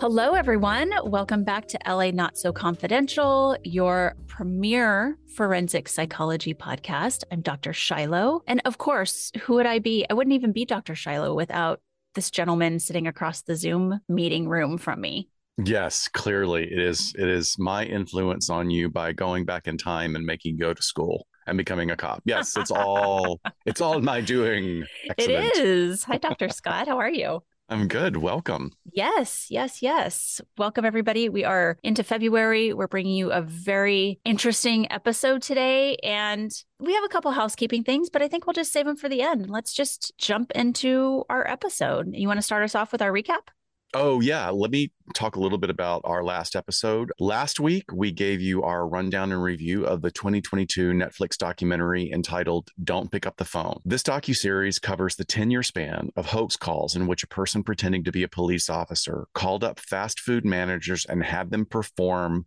Hello, everyone. Welcome back to LA Not So Confidential, your premier forensic psychology podcast. I'm Dr. Shiloh. And of course, who would I be? I wouldn't even be Dr. Shiloh without this gentleman sitting across the Zoom meeting room from me. Yes, clearly it is it is my influence on you by going back in time and making you go to school and becoming a cop. Yes, it's all it's all my doing. Excellent. It is. Hi Dr. Scott, how are you? I'm good. Welcome. Yes, yes, yes. Welcome, everybody. We are into February. We're bringing you a very interesting episode today. And we have a couple housekeeping things, but I think we'll just save them for the end. Let's just jump into our episode. You want to start us off with our recap? Oh, yeah. Let me talk a little bit about our last episode. Last week, we gave you our rundown and review of the 2022 Netflix documentary entitled Don't Pick Up the Phone. This docu-series covers the 10-year span of hoax calls in which a person pretending to be a police officer called up fast food managers and had them perform,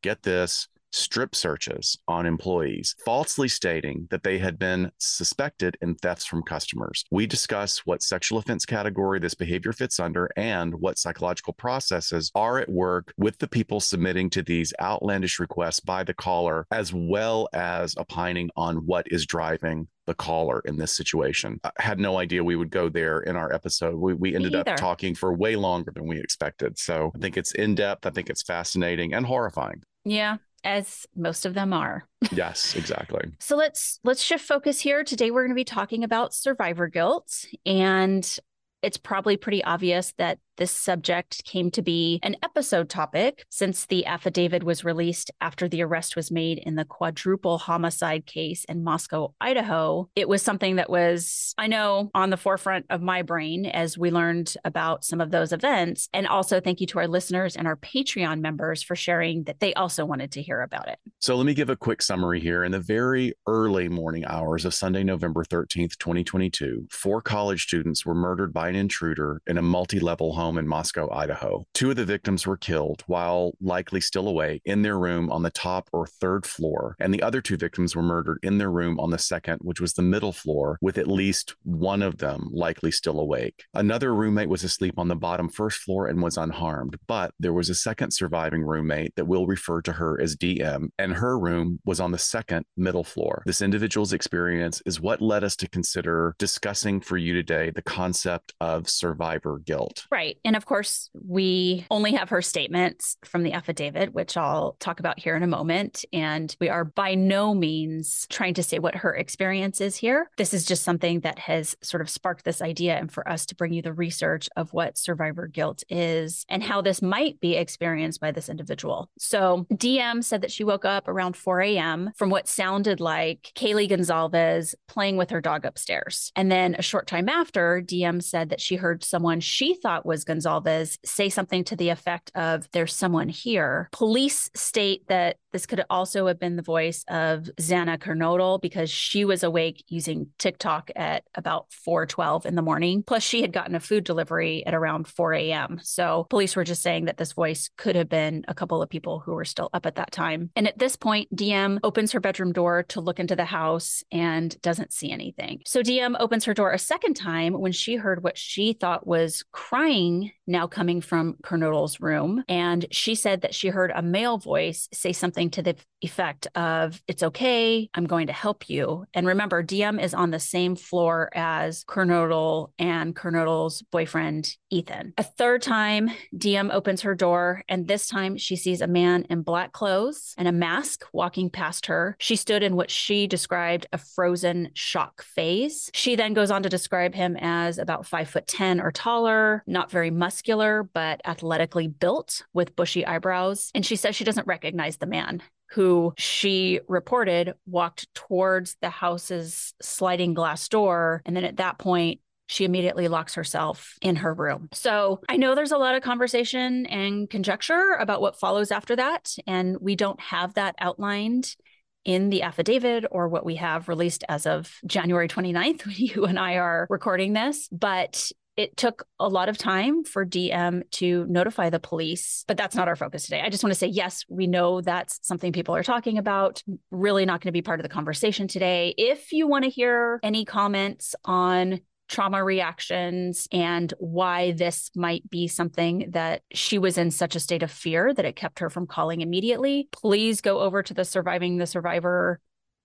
get this, strip searches on employees, falsely stating that they had been suspected in thefts from customers. We discuss what sexual offense category this behavior fits under and what psychological processes are at work with the people submitting to these outlandish requests by the caller, as well as opining on what is driving the caller in this situation. I had no idea we would go there in our episode. We, we ended up talking for way longer than we expected. So I think it's in depth. I think it's fascinating and horrifying. Yeah, as most of them are. yes, exactly. so let's let's shift focus here. Today we're going to be talking about survivor guilt and it's probably pretty obvious that this subject came to be an episode topic since the affidavit was released after the arrest was made in the quadruple homicide case in Moscow, Idaho. It was something that was, I know, on the forefront of my brain as we learned about some of those events. And also, thank you to our listeners and our Patreon members for sharing that they also wanted to hear about it. So, let me give a quick summary here. In the very early morning hours of Sunday, November 13th, 2022, four college students were murdered by an intruder in a multi level home in Moscow, Idaho. Two of the victims were killed while likely still awake in their room on the top or third floor, and the other two victims were murdered in their room on the second, which was the middle floor, with at least one of them likely still awake. Another roommate was asleep on the bottom first floor and was unharmed, but there was a second surviving roommate that we'll refer to her as DM, and her room was on the second middle floor. This individual's experience is what led us to consider discussing for you today the concept of survivor guilt. Right. And of course, we only have her statements from the affidavit, which I'll talk about here in a moment. And we are by no means trying to say what her experience is here. This is just something that has sort of sparked this idea and for us to bring you the research of what survivor guilt is and how this might be experienced by this individual. So, DM said that she woke up around 4 a.m. from what sounded like Kaylee Goncalves playing with her dog upstairs. And then a short time after, DM said that she heard someone she thought was Goncalves say something to the effect of, There's someone here. Police state that this could also have been the voice of Xana Kernodle because she was awake using TikTok at about 4:12 in the morning. Plus, she had gotten a food delivery at around 4 a.m. So police were just saying that this voice could have been a couple of people who were still up at that time. And at this point, DM opens her bedroom door to look into the house and doesn't see anything. So DM opens her door a second time when she heard what she thought was crying being now coming from Kernodle's room. And she said that she heard a male voice say something to the effect of, It's okay, I'm going to help you. And remember, DM is on the same floor as Kernodle and Kernodle's boyfriend, Ethan. A third time, DM opens her door, and this time she sees a man in black clothes and a mask walking past her. She stood in what she described a frozen shock phase. She then goes on to describe him as about five foot 10 or taller, not very muscular, but athletically built with bushy eyebrows. And she says she doesn't recognize the man who she reported walked towards the house's sliding glass door. And then at that point, she immediately locks herself in her room. So I know there's a lot of conversation and conjecture about what follows after that. And we don't have that outlined in the affidavit or what we have released as of January 29th when you and I are recording this. But it took a lot of time for DM to notify the police, but that's not our focus today. I just want to say, yes, we know that's something people are talking about. Really not going to be part of the conversation today. If you want to hear any comments on trauma reactions and why this might be something that she was in such a state of fear that it kept her from calling immediately, please go over to the Surviving the Survivor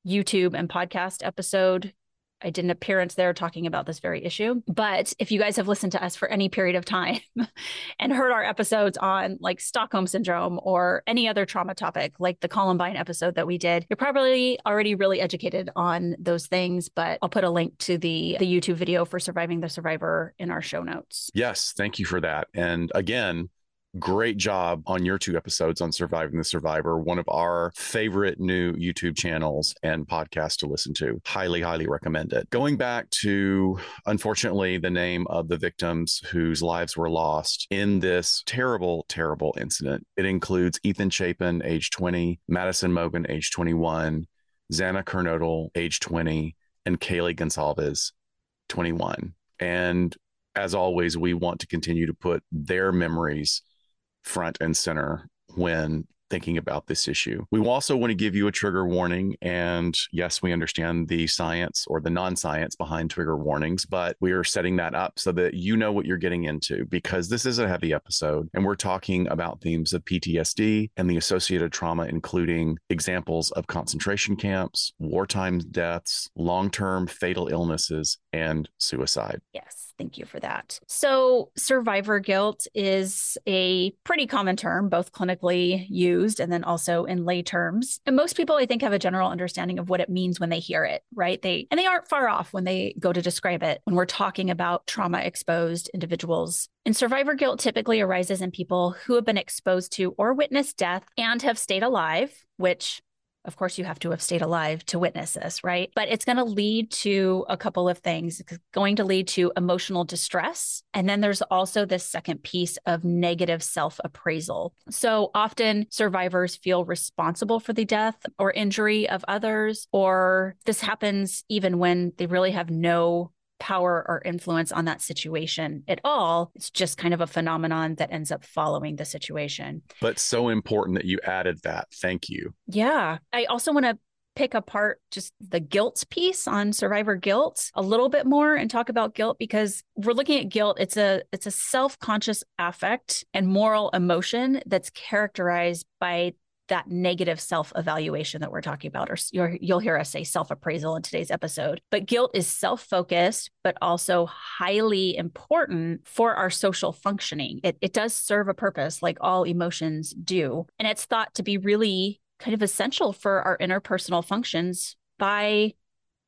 YouTube and podcast episode I did an appearance there talking about this very issue. But if you guys have listened to us for any period of time and heard our episodes on like Stockholm syndrome or any other trauma topic, like the Columbine episode that we did, you're probably already really educated on those things. But I'll put a link to the the YouTube video for surviving the survivor in our show notes. Yes, thank you for that. And again, great job on your two episodes on surviving the survivor one of our favorite new youtube channels and podcasts to listen to. Highly highly recommend it. Going back to unfortunately the name of the victims whose lives were lost in this terrible terrible incident. It includes ethan chapin age 20 madison Mogen, age 21 Xana kernodle age 20 and kaylee goncalves 21 and as always, we want to continue to put their memories front and center when thinking about this issue. We also want to give you a trigger warning. And yes, we understand the science or the non science behind trigger warnings, but we are setting that up so that you know what you're getting into because this is a heavy episode. And we're talking about themes of PTSD and the associated trauma, including examples of concentration camps, wartime deaths, long term fatal illnesses, and suicide. Yes. Thank you for that. So, survivor guilt is a pretty common term, both clinically used and then also in lay terms. And most people, I think, have a general understanding of what it means when they hear it, right? They and they aren't far off when they go to describe it when we're talking about trauma exposed individuals. And survivor guilt typically arises in people who have been exposed to or witnessed death and have stayed alive, which of course, you have to have stayed alive to witness this, right? But it's going to lead to a couple of things. It's going to lead to emotional distress. And then there's also this second piece of negative self appraisal. So often survivors feel responsible for the death or injury of others, or this happens even when they really have no power or influence on that situation at all. It's just kind of a phenomenon that ends up following the situation. But so important that you added that. Thank you. Yeah. I also want to pick apart just the guilt piece on survivor guilt a little bit more and talk about guilt because we're looking at guilt it's a it's a self-conscious affect and moral emotion that's characterized by that negative self evaluation that we're talking about, or you'll hear us say self appraisal in today's episode. But guilt is self focused, but also highly important for our social functioning. It, it does serve a purpose, like all emotions do. And it's thought to be really kind of essential for our interpersonal functions by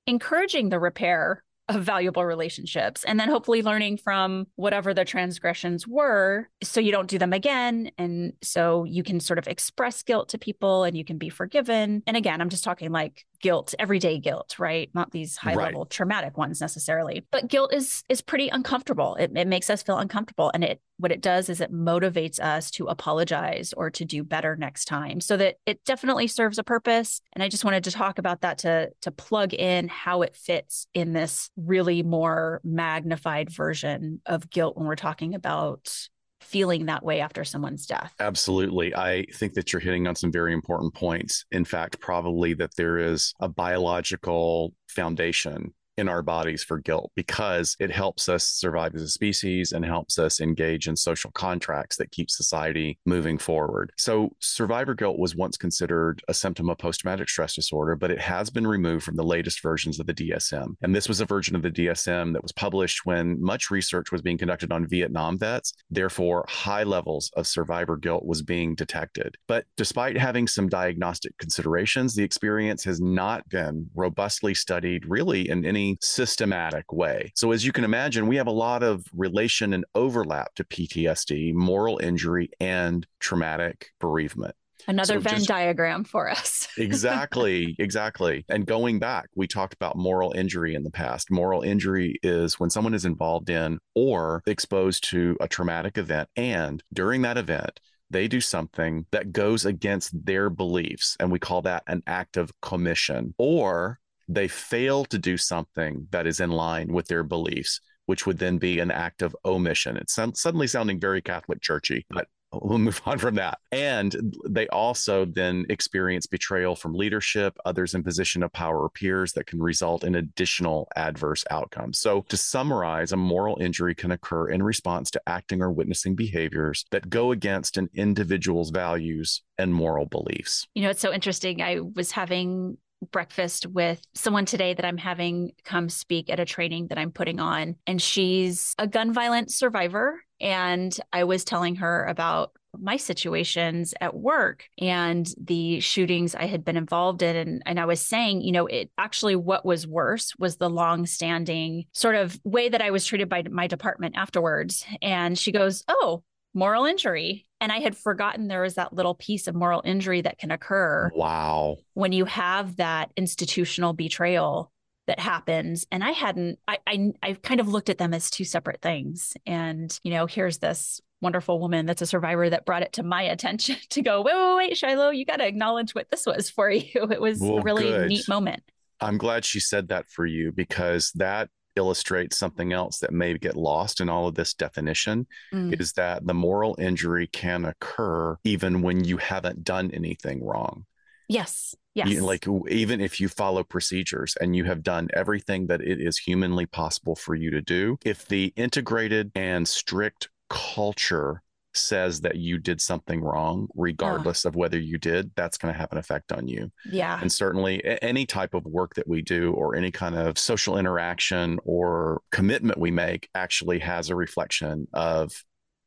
encouraging the repair of valuable relationships. And then hopefully learning from whatever the transgressions were so you don't do them again. And so you can sort of express guilt to people and you can be forgiven. And again i'm just talking like guilt everyday guilt right? Not these high level right. traumatic ones necessarily. But guilt is is pretty uncomfortable. It, it makes us feel uncomfortable. And it what it does is it motivates us to apologize or to do better next time. So that it definitely serves a purpose. And i just wanted to talk about that to to plug in how it fits in this really more magnified version of guilt when we're talking about feeling that way after someone's death. Absolutely. I think that you're hitting on some very important points. In fact, probably that there is a biological foundation in our bodies for guilt because it helps us survive as a species and helps us engage in social contracts that keep society moving forward. So, survivor guilt was once considered a symptom of post traumatic stress disorder, but it has been removed from the latest versions of the DSM. And this was a version of the DSM that was published when much research was being conducted on Vietnam vets. Therefore, high levels of survivor guilt was being detected. But despite having some diagnostic considerations, the experience has not been robustly studied really in any any systematic way. So, as you can imagine, we have a lot of relation and overlap to PTSD, moral injury, and traumatic bereavement. Another so Venn just, diagram for us. exactly, exactly. And going back, we talked about moral injury in the past. Moral injury is when someone is involved in or exposed to a traumatic event, and during that event, they do something that goes against their beliefs. And we call that an act of commission. Or they fail to do something that is in line with their beliefs, which would then be an act of omission. It's suddenly sounding very Catholic churchy, but we'll move on from that. And they also then experience betrayal from leadership, others in position of power or peers that can result in additional adverse outcomes. So, to summarize, a moral injury can occur in response to acting or witnessing behaviors that go against an individual's values and moral beliefs. You know, it's so interesting. I was having breakfast with someone today that I'm having come speak at a training that I'm putting on. And she's a gun violence survivor. And I was telling her about my situations at work and the shootings I had been involved in. And, and I was saying, you know, it actually what was worse was the long standing sort of way that I was treated by my department afterwards. And she goes, Oh, moral injury. And I had forgotten there was that little piece of moral injury that can occur. Wow. When you have that institutional betrayal that happens. And I hadn't, I, I, I kind of looked at them as two separate things. And, you know, here's this wonderful woman that's a survivor that brought it to my attention to go, wait, wait, wait, Shiloh, you got to acknowledge what this was for you. It was well, a really good. neat moment. I'm glad she said that for you because that illustrates something else that may get lost in all of this definition mm. is that the moral injury can occur even when you haven't done anything wrong. Yes. Yes. You, like even if you follow procedures and you have done everything that it is humanly possible for you to do, if the integrated and strict culture says that you did something wrong, regardless uh, of whether you did, that's going to have an effect on you. Yeah. And certainly any type of work that we do or any kind of social interaction or commitment we make actually has a reflection of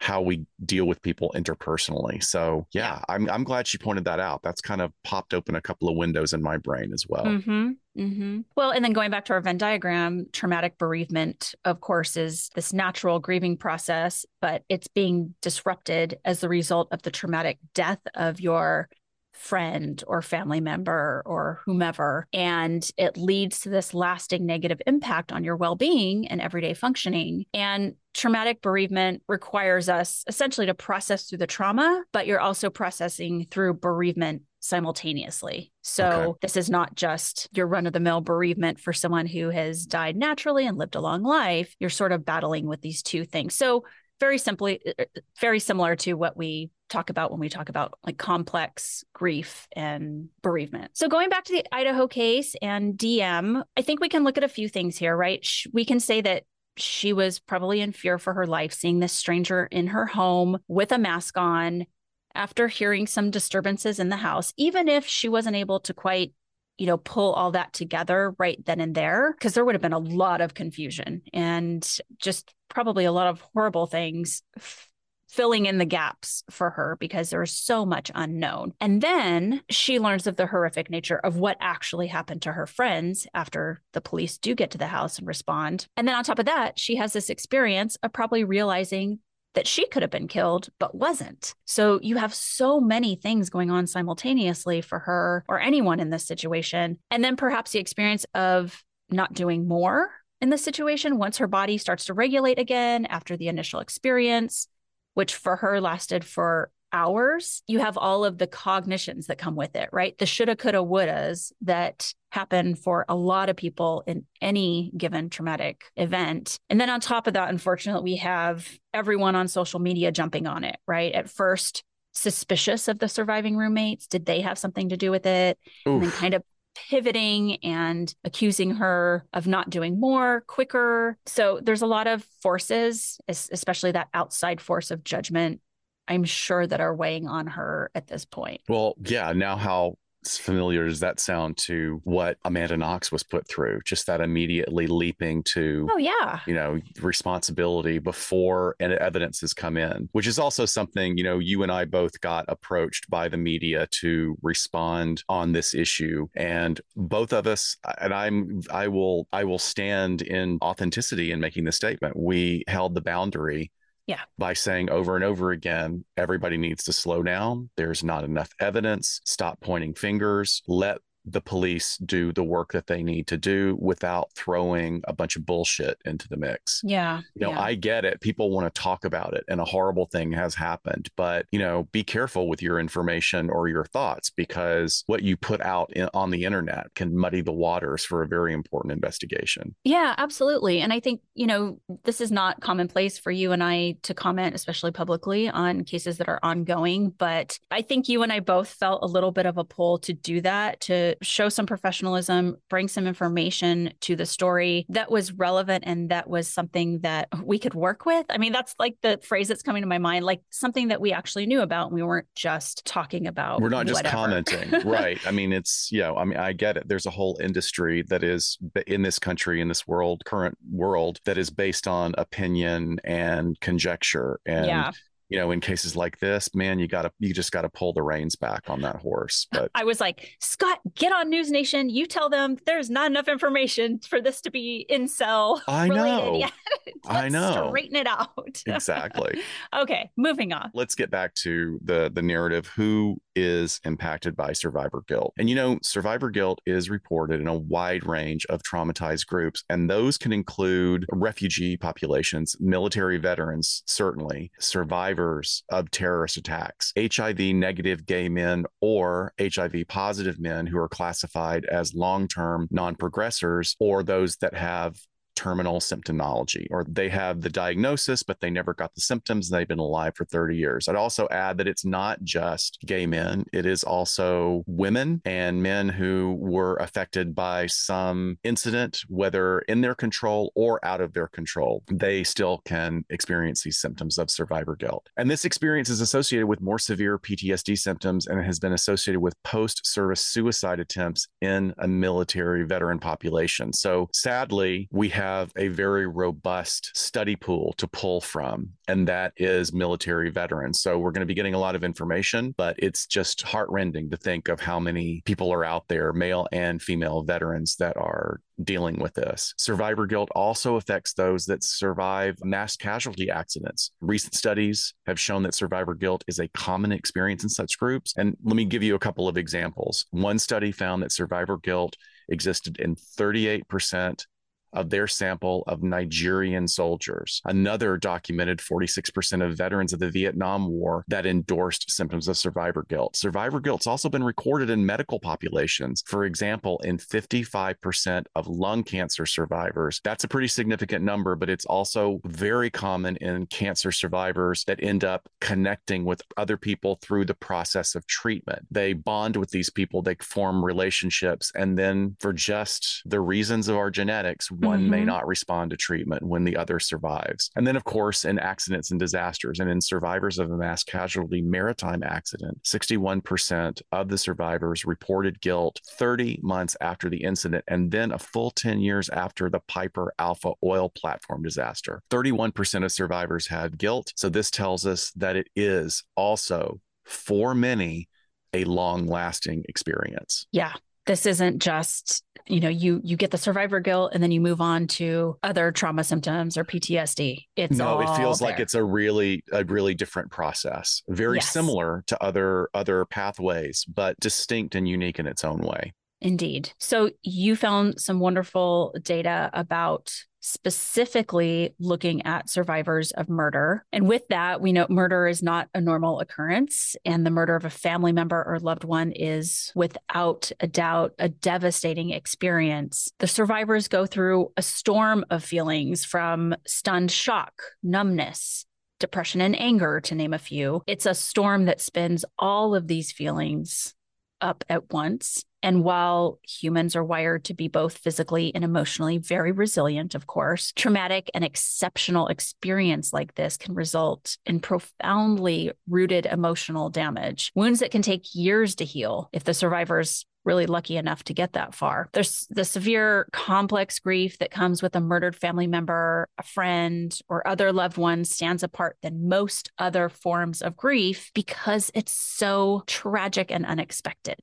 how we deal with people interpersonally. So yeah, I'm I'm glad she pointed that out. That's kind of popped open a couple of windows in my brain as well. Mm-hmm. Mm-hmm. Well, and then going back to our Venn diagram, traumatic bereavement, of course, is this natural grieving process, but it's being disrupted as the result of the traumatic death of your friend or family member or whomever. And it leads to this lasting negative impact on your well being and everyday functioning. And traumatic bereavement requires us essentially to process through the trauma, but you're also processing through bereavement simultaneously. So okay. this is not just your run of the mill bereavement for someone who has died naturally and lived a long life. You're sort of battling with these two things. So very simply uh, uh, very similar to what we talk about when we talk about like complex grief and bereavement. So going back to the Idaho case and DM, I think we can look at a few things here, right? We can say that she was probably in fear for her life seeing this stranger in her home with a mask on after hearing some disturbances in the house, even if she wasn't able to quite you know, pull all that together right then and there, because there would have been a lot of confusion and just probably a lot of horrible things filling in the gaps for her because there's so much unknown. And then she learns of the horrific nature of what actually happened to her friends after the police do get to the house and respond. And then on top of that, she has this experience of probably realizing that she could have been killed, but wasn't. So you have so many things going on simultaneously for her or anyone in this situation. And then perhaps the experience of not doing more in the situation once her body starts to regulate again after the initial experience, which for her lasted for hours, you have all of the cognitions that come with it, right? The shoulda, coulda, wouldas that happen for a lot of people in any given traumatic event. And then on top of that, unfortunately, we have everyone on social media jumping on it, right? At first, suspicious of the surviving roommates. Did they have something to do with it? Oof. And then kind of pivoting and accusing her of not doing more quicker. So there's a lot of forces, especially that outside force of judgment I'm sure that are weighing on her at this point. Well, yeah. Now, how familiar does that sound to what Amanda Knox was put through? Just that immediately leaping to, oh, yeah, you know, responsibility before and evidence has come in, which is also something, you know, you and I both got approached by the media to respond on this issue. And both of us, and I'm, I will, I will stand in authenticity in making the statement. We held the boundary yeah. By saying over and over again, everybody needs to slow down. There's not enough evidence. Stop pointing fingers. Let the police do the work that they need to do without throwing a bunch of bullshit into the mix. Yeah. You know, yeah. I get it. People want to talk about it and a horrible thing has happened, but you know, be careful with your information or your thoughts because what you put out in, on the internet can muddy the waters for a very important investigation. Yeah, absolutely. And I think, you know, this is not commonplace for you and I to comment, especially publicly, on cases that are ongoing. But I think you and I both felt a little bit of a pull to do that, to show some professionalism, bring some information to the story that was relevant and that was something that we could work with. I mean, that's like the phrase that's coming to my mind, like something that we actually knew about and we weren't just talking about. We're not just whatever. commenting. right. I mean, it's, yeah, I mean, I get it. There's a whole industry that is in this country, in this world, current world, that is based on opinion and conjecture. And yeah you know, in cases like this, man, you gotta you just gotta pull the reins back on that horse. But I was like, Scott, get on News Nation. You tell them there's not enough information for this to be in incel. I know. Yet. I know. Straighten it out. exactly. okay, moving on. Let's get back to the the narrative. Who is impacted by survivor guilt? And you know, survivor guilt is reported in a wide range of traumatized groups, and those can include refugee populations, military veterans, certainly, survivors of terrorist attacks, HIV negative gay men or HIV positive men who are classified as long term non progressors, or those that have terminal symptomology, or they have the diagnosis, but they never got the symptoms and they've been alive for 30 years. I'd also add that it's not just gay men, it is also women and men who were affected by some incident, whether in their control or out of their control. They still can experience these symptoms of survivor guilt. And this experience is associated with more severe PTSD symptoms and has been associated with post service suicide attempts in a military veteran population. So sadly, we have have a very robust study pool to pull from, and that is military veterans. So we're going to be getting a lot of information, but it's just heartrending to think of how many people are out there, male and female veterans, that are dealing with this. Survivor guilt also affects those that survive mass casualty accidents. Recent studies have shown that survivor guilt is a common experience in such groups. And let me give you a couple of examples. One study found that survivor guilt existed in 38% of their sample of Nigerian soldiers. Another documented 46% of veterans of the Vietnam War that endorsed symptoms of survivor guilt. Survivor guilt's also been recorded in medical populations. For example, in 55% of lung cancer survivors. That's a pretty significant number, but it's also very common in cancer survivors that end up connecting with other people through the process of treatment. They bond with these people, they form relationships, and then for just the reasons of our genetics, one mm-hmm. may not respond to treatment when the other survives. And then, of course, in accidents and disasters and in survivors of a mass casualty maritime accident, 61% of the survivors reported guilt 30 months after the incident and then a full 10 years after the Piper Alpha oil platform disaster. 31% of survivors had guilt. So this tells us that it is also, for many, a long lasting experience. Yeah this isn't just you know you you get the survivor guilt and then you move on to other trauma symptoms or ptsd it's no it feels there. like it's a really a really different process very yes. similar to other other pathways but distinct and unique in its own way indeed so you found some wonderful data about specifically looking at survivors of murder. And with that, we know murder is not a normal occurrence, and the murder of a family member or loved one is without a doubt a devastating experience. The survivors go through a storm of feelings from stunned shock, numbness, depression and anger, to name a few. It's a storm that spins all of these feelings up at once. And while humans are wired to be both physically and emotionally very resilient, of course, traumatic and exceptional experience like this can result in profoundly rooted emotional damage, wounds that can take years to heal if the survivors really lucky enough to get that far. There's the severe complex grief that comes with a murdered family member, a friend, or other loved one stands apart than most other forms of grief because it's so tragic and unexpected.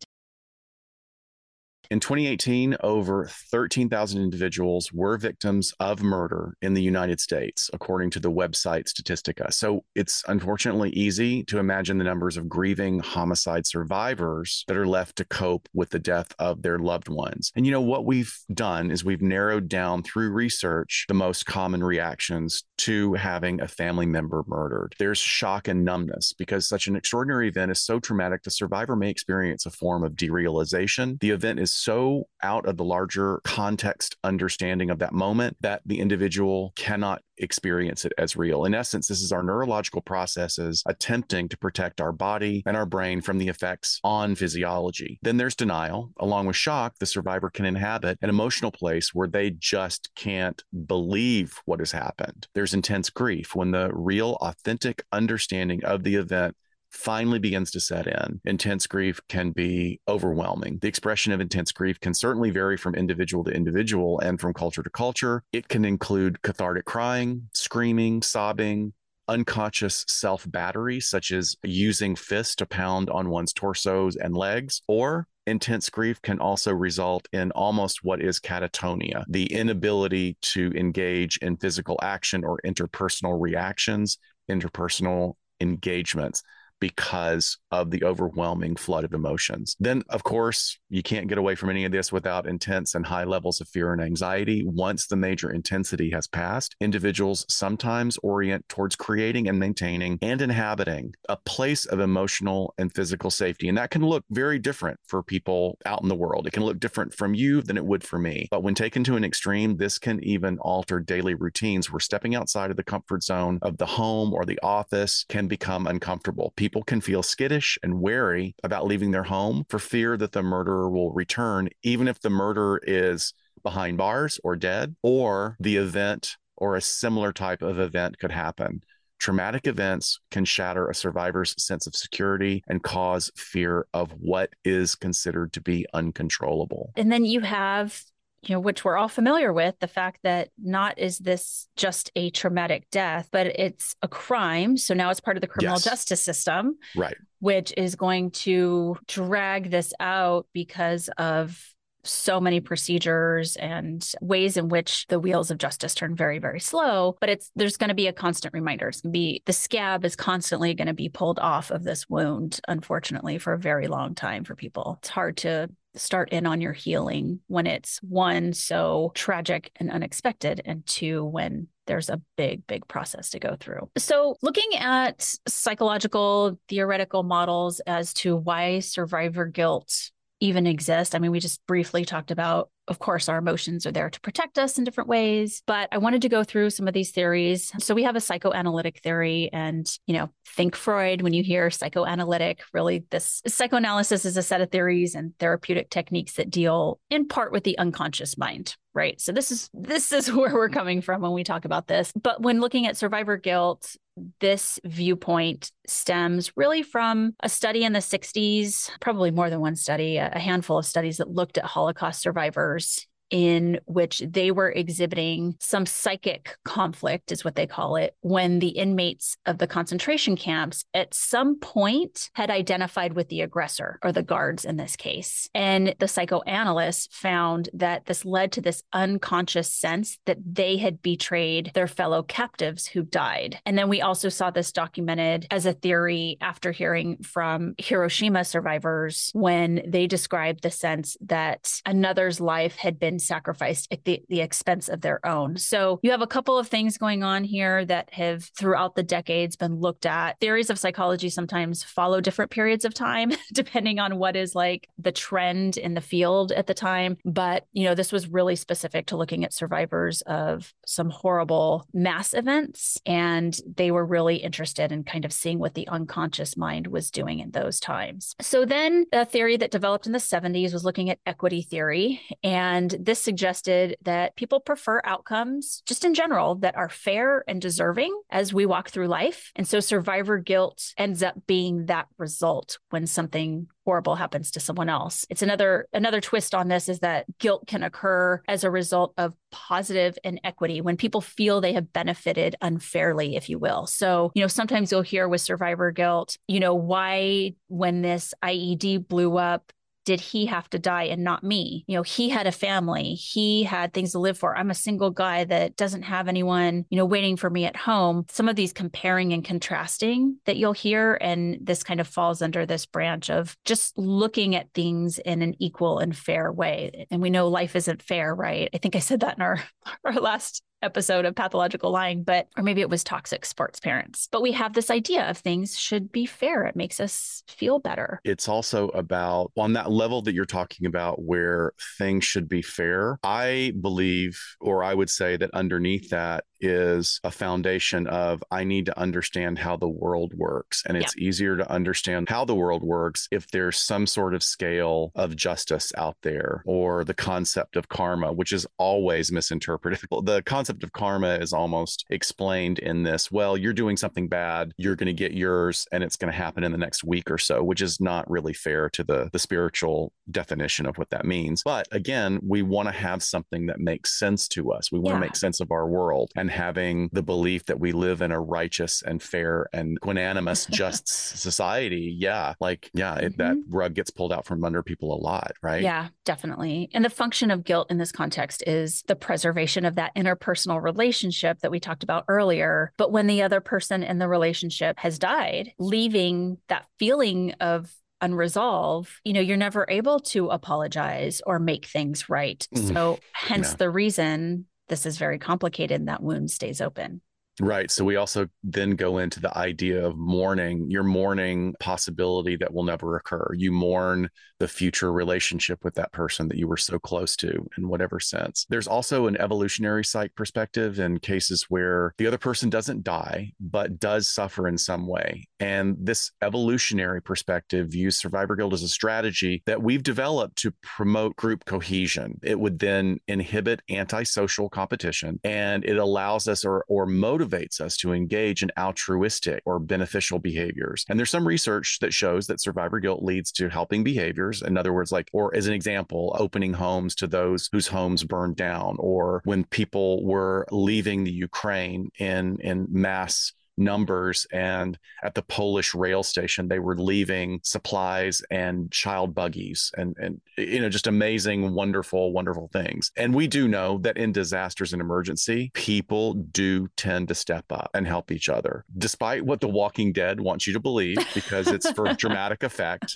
In 2018, over 13,000 individuals were victims of murder in the United States, according to the website Statistica. So it's unfortunately easy to imagine the numbers of grieving homicide survivors that are left to cope with the death of their loved ones. And you know, what we've done is we've narrowed down through research the most common reactions to having a family member murdered. There's shock and numbness because such an extraordinary event is so traumatic, the survivor may experience a form of derealization. The event is so out of the larger context understanding of that moment that the individual cannot experience it as real. In essence, this is our neurological processes attempting to protect our body and our brain from the effects on physiology. Then there's denial. Along with shock, the survivor can inhabit an emotional place where they just can't believe what has happened. There's intense grief when the real, authentic understanding of the event finally begins to set in, intense grief can be overwhelming. The expression of intense grief can certainly vary from individual to individual and from culture to culture. It can include cathartic crying, screaming, sobbing, unconscious self battery, such as using fists to pound on one's torsos and legs, or intense grief can also result in almost what is catatonia, the inability to engage in physical action or interpersonal reactions, interpersonal engagements because of the overwhelming flood of emotions. Then, of course, you can't get away from any of this without intense and high levels of fear and anxiety. Once the major intensity has passed, individuals sometimes orient towards creating and maintaining and inhabiting a place of emotional and physical safety. And that can look very different for people out in the world. It can look different from you than it would for me. But when taken to an extreme, this can even alter daily routines where stepping outside of the comfort zone of the home or the office can become uncomfortable. People people can feel skittish and wary about leaving their home for fear that the murderer will return, even if the murderer is behind bars or dead, or the event or a similar type of event could happen. Traumatic events can shatter a survivor's sense of security and cause fear of what is considered to be uncontrollable. And then you have you know, which we're all familiar with, the fact that not is this just a traumatic death, but it's a crime. So now it's part of the criminal yes. justice system. Right. Which is going to drag this out because of so many procedures and ways in which the wheels of justice turn very very slow but it's there's going to be a constant reminder it's going to be the scab is constantly going to be pulled off of this wound unfortunately for a very long time for people it's hard to start in on your healing when it's one so tragic and unexpected and two when there's a big big process to go through so looking at psychological theoretical models as to why survivor guilt even exist i mean we just briefly talked about of course, our emotions are there to protect us in different ways. But I wanted to go through some of these theories. So we have a psychoanalytic theory, and you know, think Freud when you hear psychoanalytic. Really, this psychoanalysis is a set of theories and therapeutic techniques that deal in part with the unconscious mind. Right. So this is this is where we're coming from when we talk about this. But when looking at survivor guilt, this viewpoint stems really from a study in the 60s, probably more than one study, a handful of studies that looked at Holocaust survivors in which they were exhibiting some psychic conflict, is what they call it, when the inmates of the concentration camps at some point had identified with the aggressor or the guards in this case. And the psychoanalysts found that this led to this unconscious sense that they had betrayed their fellow captives who died. And then we also saw this documented as a theory after hearing from Hiroshima survivors when they described the sense that another's life had been sacrificed at the, the expense of their own. So you have a couple of things going on here that have throughout the decades been looked at. Theories of psychology sometimes follow different periods of time, depending on what is like the trend in the field at the time. But, you know, this was really specific to looking at survivors of some horrible mass events. And they were really interested in kind of seeing what the unconscious mind was doing in those times. So then a theory that developed in the 70s was looking at equity theory. And this suggested that people prefer outcomes just in general that are fair and deserving as we walk through life. And so survivor guilt ends up being that result when something horrible happens to someone else. It's another another twist on this is that guilt can occur as a result of positive inequity when people feel they have benefited unfairly if you will. So, you know, sometimes you'll hear with survivor guilt, you know, why when this IED blew up did he have to die and not me? You know, he had a family, he had things to live for. I'm a single guy that doesn't have anyone, you know, waiting for me at home. Some of these comparing and contrasting that you'll hear. And this kind of falls under this branch of just looking at things in an equal and fair way. And we know life isn't fair, right? I think I said that in our, our last episode of pathological lying, but or maybe it was toxic sports parents. But we have this idea of things should be fair. It makes us feel better. It's also about on that level that you're talking about where things should be fair. I believe, or I would say that underneath that is a foundation of I need to understand how the world works. And it's yeah. easier to understand how the world works if there's some sort of scale of justice out there or the concept of karma, which is always misinterpreted. The concept of karma is almost explained in this well, you're doing something bad, you're going to get yours, and it's going to happen in the next week or so, which is not really fair to the, the spiritual definition of what that means. But again, we want to have something that makes sense to us. We want yeah. to make sense of our world. And having the belief that we live in a righteous and fair and equanimous, just society, yeah, like, yeah, it, mm-hmm. that rug gets pulled out from under people a lot, right? Yeah, definitely. And the function of guilt in this context is the preservation of that inner interpersonal relationship that we talked about earlier. But when the other person in the relationship has died, leaving that feeling of unresolved, you know, you're never able to apologize or make things right. Mm. So, hence yeah. the reason this is very complicated and that wound stays open. Right. So we also then go into the idea of mourning. You're mourning possibility that will never occur. You mourn the future relationship with that person that you were so close to in whatever sense. There's also an evolutionary psych perspective in cases where the other person doesn't die, but does suffer in some way. And this evolutionary perspective views survivor guilt as a strategy that we've developed to promote group cohesion. It would then inhibit antisocial competition and it allows us or, or motivates us to engage in altruistic or beneficial behaviors. And there's some research that shows that survivor guilt leads to helping behaviors in other words, like, or as an example, opening homes to those whose homes burned down, or when people were leaving the Ukraine in in mass numbers. And at the Polish rail station, they were leaving supplies and child buggies and, and, you know, just amazing, wonderful, wonderful things. And we do know that in disasters and emergency, people do tend to step up and help each other, despite what The Walking Dead wants you to believe, because it's for dramatic effect.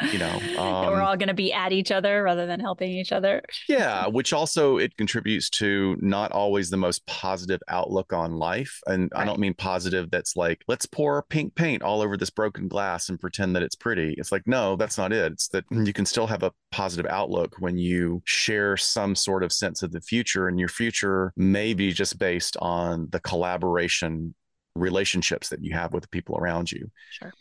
You know, um, we're all going to be at each other rather than helping each other. yeah, which also it contributes to not always the most positive outlook on life. And right. I don't mean positive positive that's like, let's pour pink paint all over this broken glass and pretend that it's pretty. It's like, no, that's not it. It's that you can still have a positive outlook when you share some sort of sense of the future, and your future may be just based on the collaboration relationships that you have with the people around you. Sure.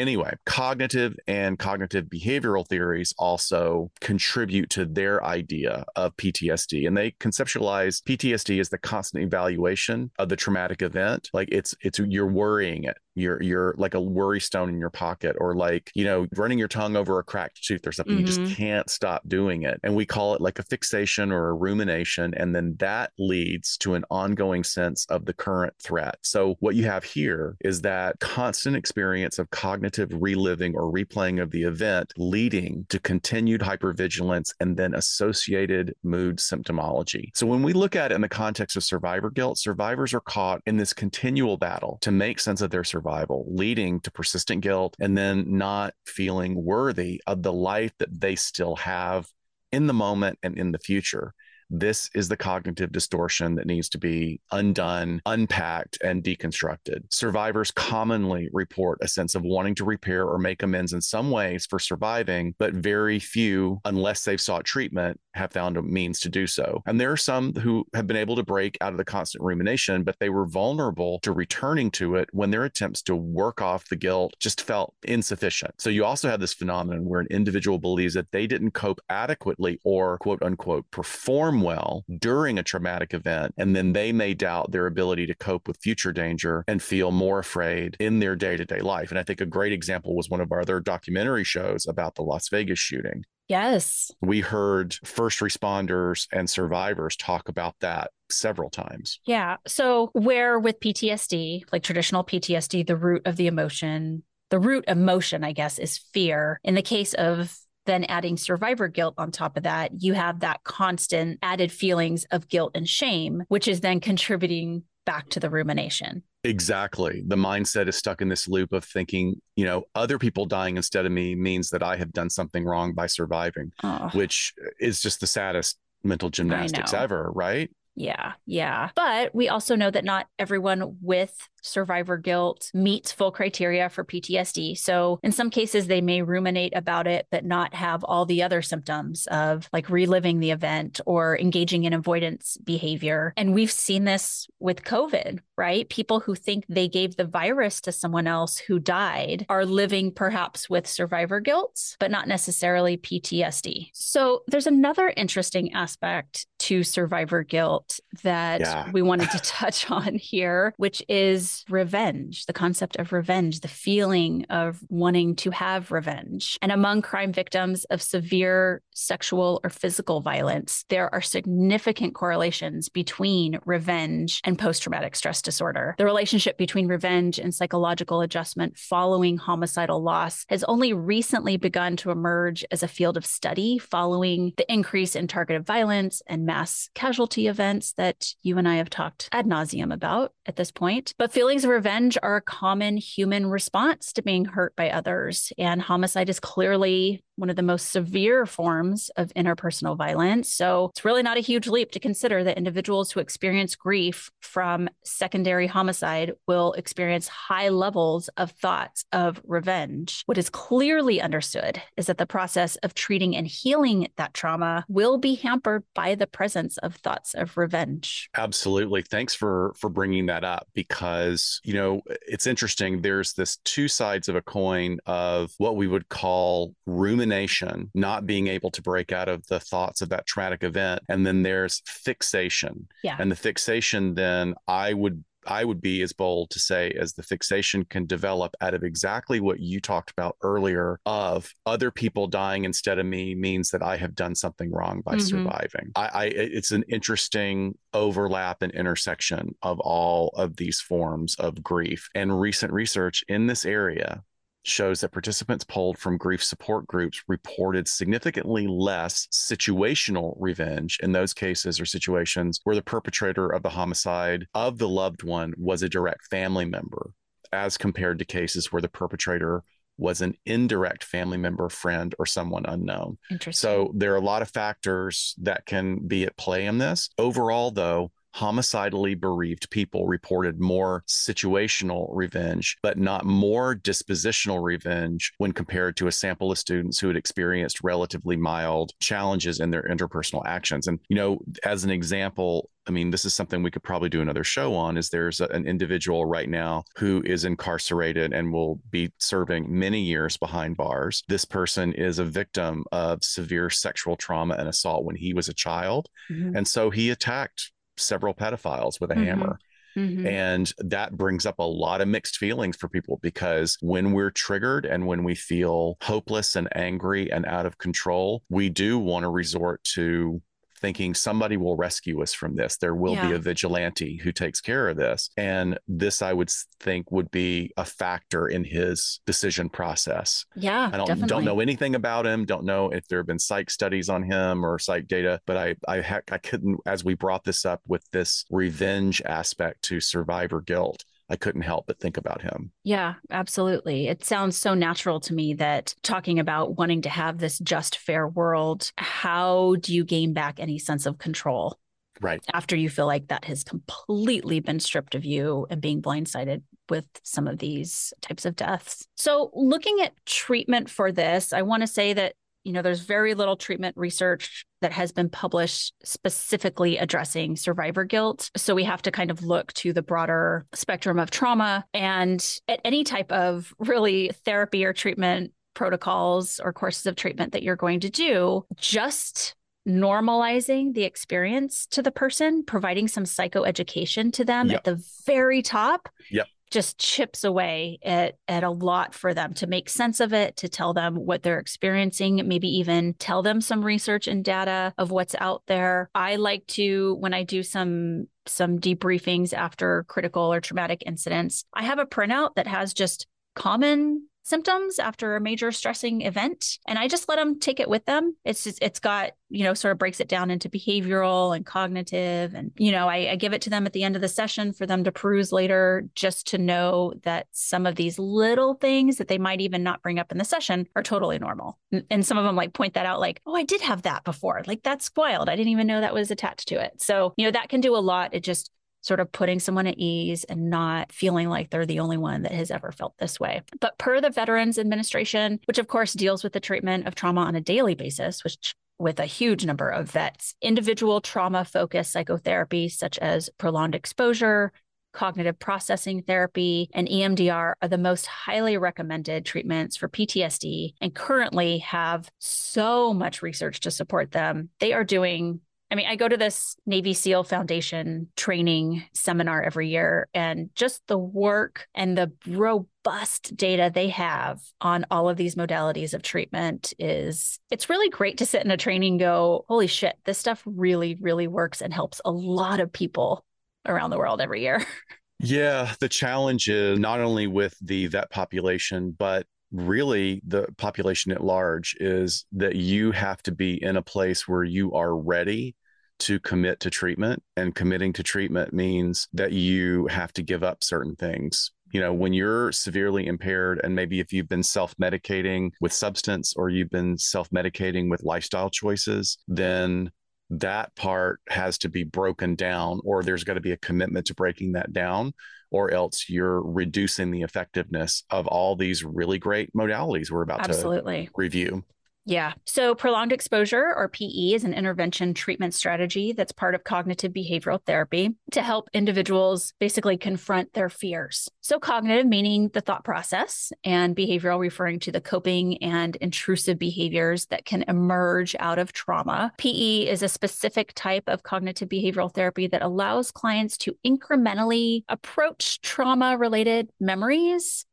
Anyway, cognitive and cognitive behavioral theories also contribute to their idea of PTSD. And they conceptualize PTSD as the constant evaluation of the traumatic event. Like it's it's you're worrying it you're you're like a worry stone in your pocket or like you know running your tongue over a cracked tooth or something mm-hmm. you just mm-hmm. can't stop doing it and we call it like a fixation or a rumination and then that leads to an ongoing sense of the current threat so what you have here is that constant experience of cognitive reliving or replaying of the event leading to continued hypervigilance and then associated mood symptomology so when we look at it in the context of survivor guilt survivors are caught in this continual battle to make sense of their survival survival, leading to persistent guilt and then not feeling worthy of the life that they still have in the moment and in the future. This is the cognitive distortion that needs to be undone, unpacked, and deconstructed. Survivors commonly report a sense of wanting to repair or make amends in some ways for surviving, but very few, unless they've sought treatment, have found a means to do so. And there are some who have been able to break out of the constant rumination, but they were vulnerable to returning to it when their attempts to work off the guilt just felt insufficient. So you also have this phenomenon where an individual believes that they didn't cope adequately or quote unquote perform well during a traumatic event, and then they may doubt their ability to cope with future danger and feel more afraid in their day to day life. And I think a great example was one of our other documentary shows about the Las Vegas shooting. Yes. We heard first responders and survivors talk about that several times. Yeah. So, where with PTSD, like traditional PTSD, the root of the emotion, the root emotion, I guess, is fear. In the case of then adding survivor guilt on top of that, you have that constant added feelings of guilt and shame, which is then contributing back to the rumination. Exactly. The mindset is stuck in this loop of thinking, you know, other people dying instead of me means that I have done something wrong by surviving, oh. which is just the saddest mental gymnastics ever, right? Yeah, yeah. But we also know that not everyone with survivor guilt meets full criteria for PTSD. So, in some cases, they may ruminate about it, but not have all the other symptoms of like reliving the event or engaging in avoidance behavior. And we've seen this with COVID, right? People who think they gave the virus to someone else who died are living perhaps with survivor guilt, but not necessarily PTSD. So, there's another interesting aspect to survivor guilt that yeah. we wanted to touch on here, which is revenge, the concept of revenge, the feeling of wanting to have revenge. And among crime victims of severe sexual or physical violence, there are significant correlations between revenge and post traumatic stress disorder. The relationship between revenge and psychological adjustment following homicidal loss has only recently begun to emerge as a field of study following the increase in targeted violence and mass casualty events that you and I have talked ad nauseum about at this point. But feelings of revenge are a common human response to being hurt by others, and homicide is clearly one of the most severe forms of interpersonal violence. So it's really not a huge leap to consider that individuals who experience grief from secondary homicide will experience high levels of thoughts of revenge. What is clearly understood is that the process of treating and healing that trauma will be hampered by the presence of thoughts of revenge. Absolutely. Thanks for for bringing that up because, you know, it's interesting there's this two sides of a coin of what we would call rumination rumination, not being able to break out of the thoughts of that traumatic event. And then there's fixation. Yeah. And the fixation, then I would I would be as bold to say as the fixation can develop out of exactly what you talked about earlier of other people dying instead of me means that I have done something wrong by mm-hmm. surviving. I, I, it's an interesting overlap and intersection of all of these forms of grief and recent research in this area shows that participants polled from grief support groups reported significantly less situational revenge in those cases or situations where the perpetrator of the homicide of the loved one was a direct family member, as compared to cases where the perpetrator was an indirect family member, friend, or someone unknown. So there are a lot of factors that can be at play in this. Overall, though, homicidally bereaved people reported more situational revenge, but not more dispositional revenge when compared to a sample of students who had experienced relatively mild challenges in their interpersonal actions. And, you know, as an example, I mean, this is something we could probably do another show on. Is there's a, an individual right now who is incarcerated and will be serving many years behind bars. This person is a victim of severe sexual trauma and assault when he was a child. Mm-hmm. And so he attacked several pedophiles with a mm-hmm. hammer. Mm-hmm. And that brings up a lot of mixed feelings for people because when we're triggered and when we feel hopeless and angry and out of control, we do want to resort to thinking somebody will rescue us from this. There will yeah. be a vigilante who takes care of this. And this, I would think, would be a factor in his decision process. Yeah. I don't, definitely. don't know anything about him. Don't know if there have been psych studies on him or psych data, but I, I, ha- I couldn't, as we brought this up with this revenge aspect to survivor guilt, I couldn't help but think about him. Yeah, absolutely. It sounds so natural to me that talking about wanting to have this just fair world, how do you gain back any sense of control? Right. After you feel like that has completely been stripped of you and being blindsided with some of these types of deaths. So, looking at treatment for this, I want to say that you know, there's very little treatment research that has been published specifically addressing survivor guilt. So we have to kind of look to the broader spectrum of trauma and at any type of really therapy or treatment protocols or courses of treatment that you're going to do, just normalizing the experience to the person, providing some psychoeducation to them yep. at the very top. Yep just chips away at, at a lot for them to make sense of it, to tell them what they're experiencing, maybe even tell them some research and data of what's out there. I like to, when I do some some debriefings after critical or traumatic incidents, I have a printout that has just common symptoms after a major stressing event and i just let them take it with them. It's just, it's got you know sort of breaks it down into behavioral and cognitive and you know I, I give it to them at the end of the session for them to peruse later just to know that some of these little things that they might even not bring up in the session are totally normal. And, some of them like point that out like oh i did have that before. Like that's wild i didn't even know that was attached to it. So you know that can do a lot. It just sort of putting someone at ease and not feeling like they're the only one that has ever felt this way. But per the Veterans Administration, which of course deals with the treatment of trauma on a daily basis, which with a huge number of vets, individual trauma focused psychotherapy, such as prolonged exposure, cognitive processing therapy, and EMDR are the most highly recommended treatments for PTSD and currently have so much research to support them. They are doing I mean, I go to this Navy SEAL Foundation training seminar every year, and just the work and the robust data they have on all of these modalities of treatment is it's really great to sit in a training and go, holy shit, this stuff really, really works and helps a lot of people around the world every year. Yeah, the challenge is not only with the vet population, but really the population at large is that you have to be in a place where you are ready to commit to treatment. And committing to treatment means that you have to give up certain things. You know, when you're severely impaired, and maybe if you've been self medicating with substance or you've been self medicating with lifestyle choices, then that part has to be broken down, or there's got to be a commitment to breaking that down, or else you're reducing the effectiveness of all these really great modalities we're about Absolutely. to review. Yeah. So prolonged exposure or PE is an intervention treatment strategy that's part of cognitive behavioral therapy to help individuals basically confront their fears. So cognitive meaning the thought process and behavioral referring to the coping and intrusive behaviors that can emerge out of trauma. PE is a specific type of cognitive behavioral therapy that allows clients to incrementally approach trauma related memories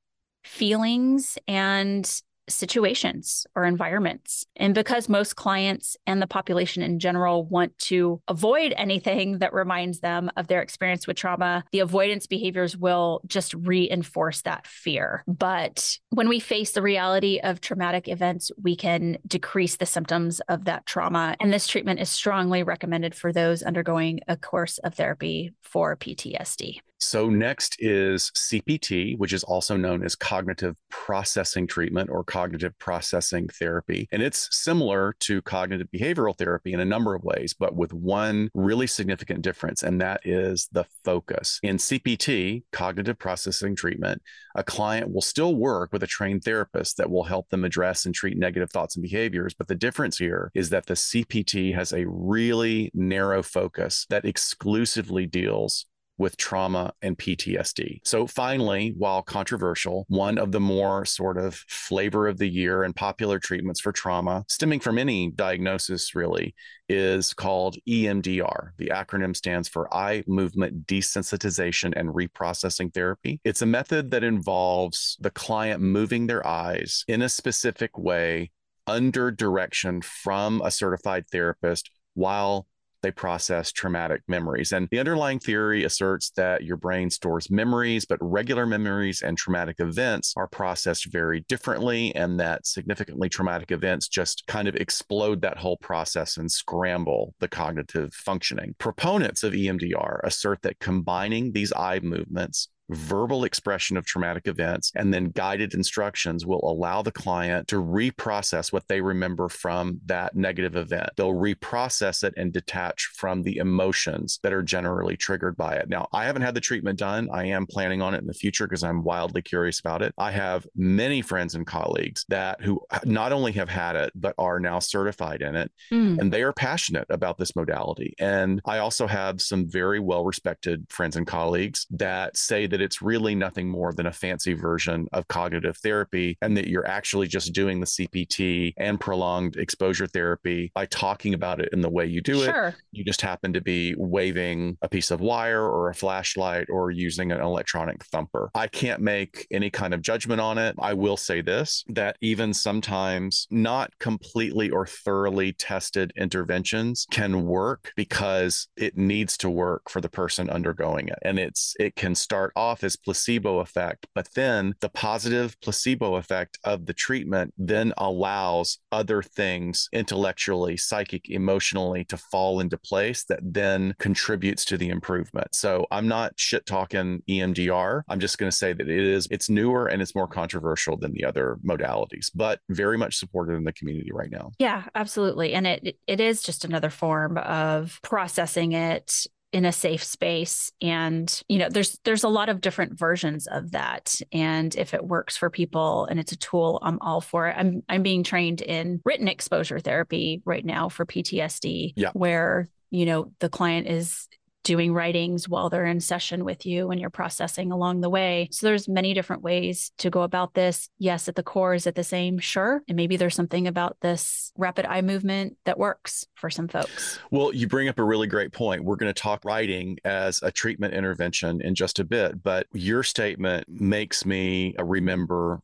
feelings and situations or environments. And because most clients and the population in general want to avoid anything that reminds them of their experience with trauma, the avoidance behaviors will just reinforce that fear. But when we face the reality of traumatic events, we can decrease the symptoms of that trauma. And this treatment is strongly recommended for those undergoing a course of therapy for PTSD. So, next is CPT, which is also known as cognitive processing treatment or cognitive processing therapy. And it's similar to cognitive behavioral therapy in a number of ways, but with one really significant difference, and that is the focus. In CPT, cognitive processing treatment, a client will still work with a trained therapist that will help them address and treat negative thoughts and behaviors. But the difference here is that the CPT has a really narrow focus that exclusively deals with trauma and PTSD. So, finally, while controversial, one of the more sort of flavor of the year and popular treatments for trauma, stemming from any diagnosis really, is called EMDR. The acronym stands for Eye Movement Desensitization and Reprocessing Therapy. It's a method that involves the client moving their eyes in a specific way under direction from a certified therapist while they process traumatic memories. And the underlying theory asserts that your brain stores memories, but regular memories and traumatic events are processed very differently, and that significantly traumatic events just kind of explode that whole process and scramble the cognitive functioning. Proponents of EMDR assert that combining these eye movements verbal expression of traumatic events, and then guided instructions will allow the client to reprocess what they remember from that negative event. They'll reprocess it and detach from the emotions that are generally triggered by it. Now, I haven't had the treatment done. I am planning on it in the future because I'm wildly curious about it. I have many friends and colleagues that who not only have had it, but are now certified in it, mm. and they are passionate about this modality. And I also have some very well respected friends and colleagues that say that that it's really nothing more than a fancy version of cognitive therapy and that you're actually just doing the CPT and prolonged exposure therapy by talking about it in the way you do sure. it. You just happen to be waving a piece of wire or a flashlight or using an electronic thumper. I can't make any kind of judgment on it. I will say this that even sometimes not completely or thoroughly tested interventions can work because it needs to work for the person undergoing it. And it's it can start off off as placebo effect, but then the positive placebo effect of the treatment then allows other things intellectually, psychic, emotionally to fall into place that then contributes to the improvement. So I'm not shit talking EMDR. I'm just going to say that it is it's newer and it's more controversial than the other modalities, but very much supported in the community right now. Yeah, absolutely. And it it is just another form of processing it in a safe space. And you know there's there's a lot of different versions of that. And if it works for people and it's a tool I'm all for it. I'm I'm being trained in written exposure therapy right now for PTSD yeah. where you know the client is doing writings while they're in session with you and you're processing along the way. So there's many different ways to go about this. Yes, at the core is it the same? Sure. And maybe there's something about this rapid eye movement that works for some folks. Well, you bring up a really great point. We're going to talk writing as a treatment intervention in just a bit, but your statement makes me remember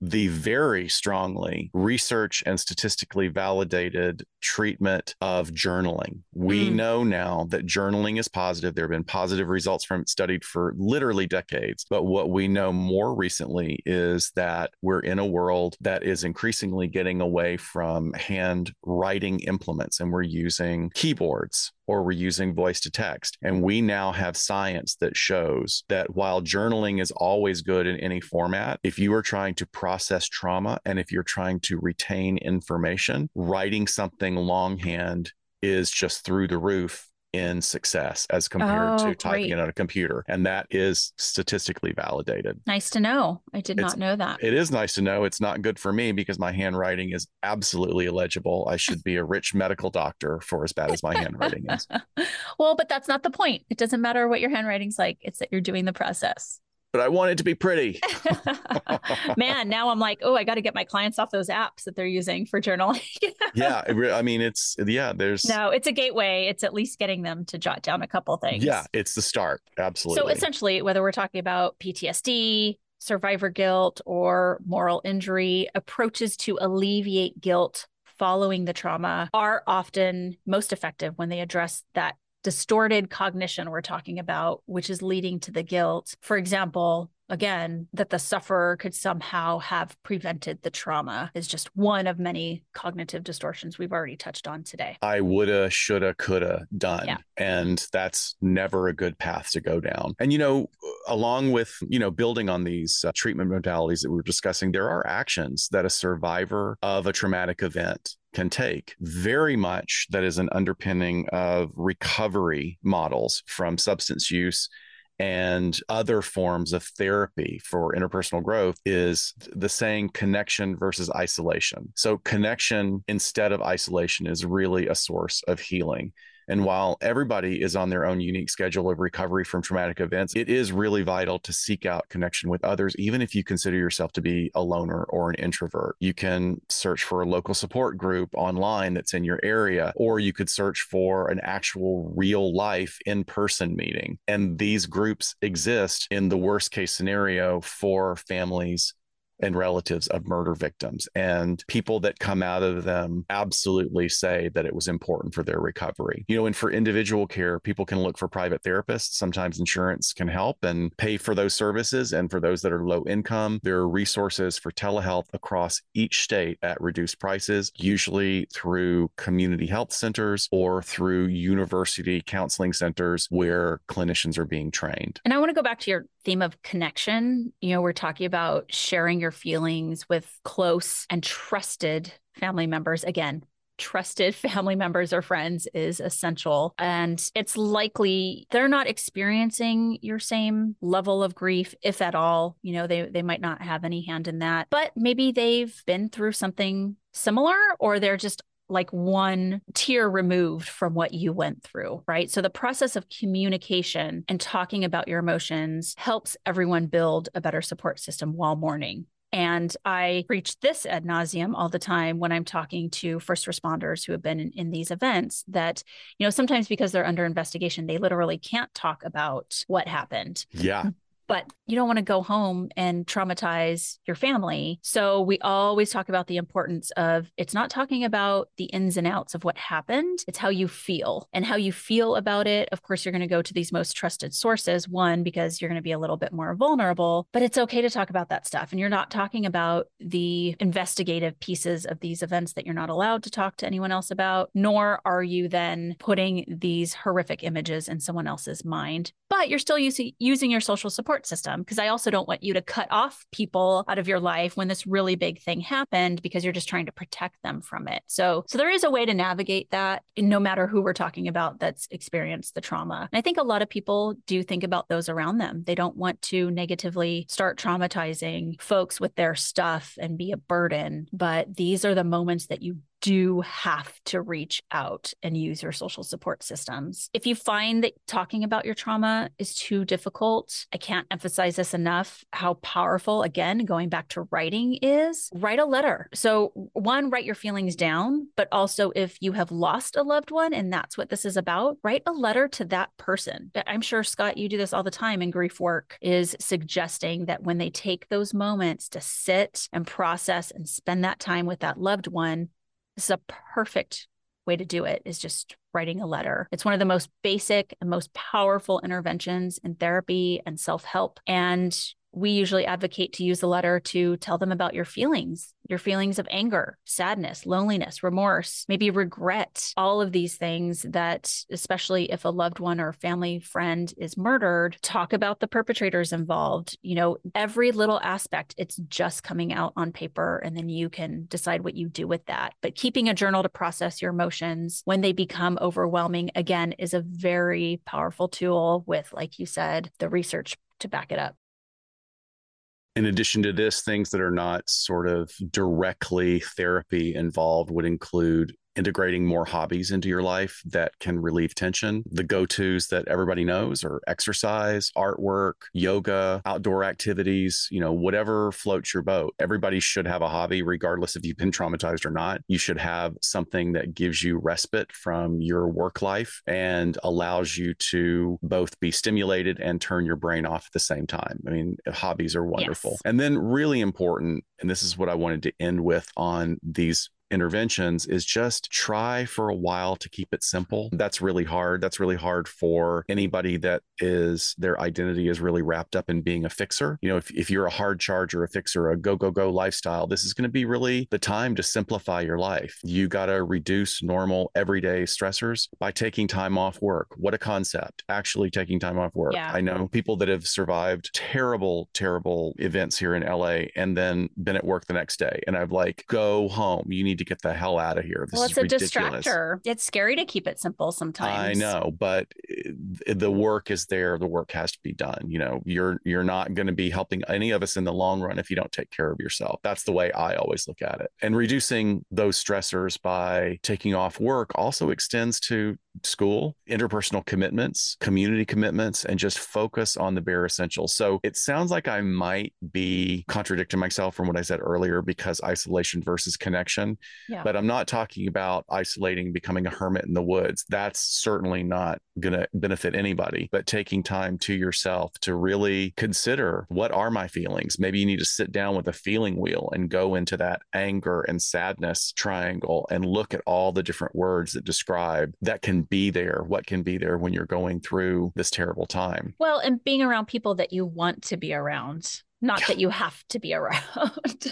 the very strongly research and statistically validated treatment of journaling. We mm. know now that journaling is positive. There have been positive results from it studied for literally decades. But what we know more recently is that we're in a world that is increasingly getting away from handwriting implements and we're using keyboards or we're using voice to text. And we now have science that shows that while journaling is always good in any format, if you are trying to process trauma and if you're trying to retain information, writing something longhand is just through the roof in success as compared oh, to typing it on a computer. And that is statistically validated. Nice to know. I did it's, not know that. It is nice to know. It's not good for me because my handwriting is absolutely illegible. I should be a rich medical doctor for as bad as my handwriting is. well, but that's not the point. It doesn't matter what your handwriting's like, it's that you're doing the process but I want it to be pretty. Man, now I'm like, oh, I got to get my clients off those apps that they're using for journaling. yeah, I mean, it's yeah. There's no, it's a gateway. It's at least getting them to jot down a couple things. Yeah, it's the start. Absolutely. So essentially, whether we're talking about PTSD, survivor guilt, or moral injury, approaches to alleviate guilt following the trauma are often most effective when they address that distorted cognition we're talking about, which is leading to the guilt. For example, again, that the sufferer could somehow have prevented the trauma is just one of many cognitive distortions we've already touched on today. I woulda, shoulda, coulda done. Yeah. And that's never a good path to go down. And, you know, along with, you know, building on these uh, treatment modalities that we we're discussing, there are actions that a survivor of a traumatic event can take. Very much that is an underpinning of recovery models from substance use and other forms of therapy for interpersonal growth is the saying connection versus isolation. So, connection instead of isolation is really a source of healing. And while everybody is on their own unique schedule of recovery from traumatic events, it is really vital to seek out connection with others, even if you consider yourself to be a loner or an introvert. You can search for a local support group online that's in your area, or you could search for an actual real life in person meeting. And these groups exist in the worst case scenario for families and relatives of murder victims. And people that come out of them absolutely say that it was important for their recovery. You know, and for individual care, people can look for private therapists. Sometimes insurance can help and pay for those services. And for those that are low income, there are resources for telehealth across each state at reduced prices, usually through community health centers or through university counseling centers where clinicians are being trained. And I want to go back to your theme of connection. You know, we're talking about sharing your feelings with close and trusted family members. Again, trusted family members or friends is essential. And it's likely they're not experiencing your same level of grief, if at all. You know, they, they might not have any hand in that, but maybe they've been through something similar or they're just like one tier removed from what you went through, right? So the process of communication and talking about your emotions helps everyone build a better support system while mourning. And I preach this ad nauseum all the time when I'm talking to first responders who have been in, in, these events that, you know, sometimes because they're under investigation, they literally can't talk about what happened. Yeah but you don't want to go home and traumatize your family. So we always talk about the importance of it's not talking about the ins and outs of what happened, it's how you feel and how you feel about it. Of course, you're going to go to these most trusted sources, one, because you're going to be a little bit more vulnerable, but it's okay to talk about that stuff. And you're not talking about the investigative pieces of these events that you're not allowed to talk to anyone else about, nor are you then putting these horrific images in someone else's mind. But you're still using, using your social support system because I also don't want you to cut off people out of your life when this really big thing happened because you're just trying to protect them from it. So so there is a way to navigate that no matter who we're talking about that's experienced the trauma. And I think a lot of people do think about those around them. They don't want to negatively start traumatizing folks with their stuff and be a burden, but these are the moments that you do have to reach out and use your social support systems. If you find that talking about your trauma is too difficult, I can't emphasize this enough how powerful, again, going back to writing is. Write a letter. So, one, write your feelings down, but also if you have lost a loved one and that's what this is about, write a letter to that person. I'm sure, Scott, you do this all the time in grief work, is suggesting that when they take those moments to sit and process and spend that time with that loved one, this is a perfect way to do it is just writing a letter. It's one of the most basic and most powerful interventions in therapy and self-help and we usually advocate to use the letter to tell them about your feelings, your feelings of anger, sadness, loneliness, remorse, maybe regret, all of these things that, especially if a loved one or family friend is murdered, talk about the perpetrators involved. You know, every little aspect, it's just coming out on paper, and then you can decide what you do with that. But keeping a journal to process your emotions when they become overwhelming, again, is a very powerful tool with, like you said, the research to back it up in addition to this, things that are not sort of directly therapy involved would include integrating more hobbies into your life that can relieve tension. The go tos that everybody knows are exercise, artwork, yoga, outdoor activities, you know, whatever floats your boat. Everybody should have a hobby, regardless if you've been traumatized or not. You should have something that gives you respite from your work life and allows you to both be stimulated and turn your brain off at the same time. I mean, hobbies are wonderful. Yes. And then, really important, and this is what I wanted to end with on these interventions is just try for a while to keep it simple. That's really hard. That's really hard for anybody that is their identity is really wrapped up in being a fixer. You know, if, if you're a hard charger, a fixer, a go, go, go lifestyle, this is going to be really the time to simplify your life. You got to reduce normal everyday stressors by taking time off work. What a concept. Actually taking time off work. Yeah. I know people that have survived terrible, terrible events here in LA and then been at work the next day. And I've like, go home. You need need to get the hell out of here. This well, it's a ridiculous. distractor. It's scary to keep it simple sometimes. I know, but eh, the work is there. The work has to be done. You know, you're you're not going to be helping any of us in the long run if you don't take care of yourself. That's the way I always look at it. And reducing those stressors by taking off work also extends to school, interpersonal commitments, community commitments, and just focus on the bare essentials. So it sounds like I might be contradicting myself from what I said earlier because isolation versus connection. Yeah. But I'm not talking about isolating, becoming a hermit in the woods. That's certainly not going to benefit anybody. But taking time to yourself to really consider what are my feelings. Maybe you need to sit down with a feeling wheel and go into that anger and sadness triangle and look at all the different words that describe that can be there, what can be there when you're going through this terrible time. Well, and being around people that you want to be around, not that you have to be around.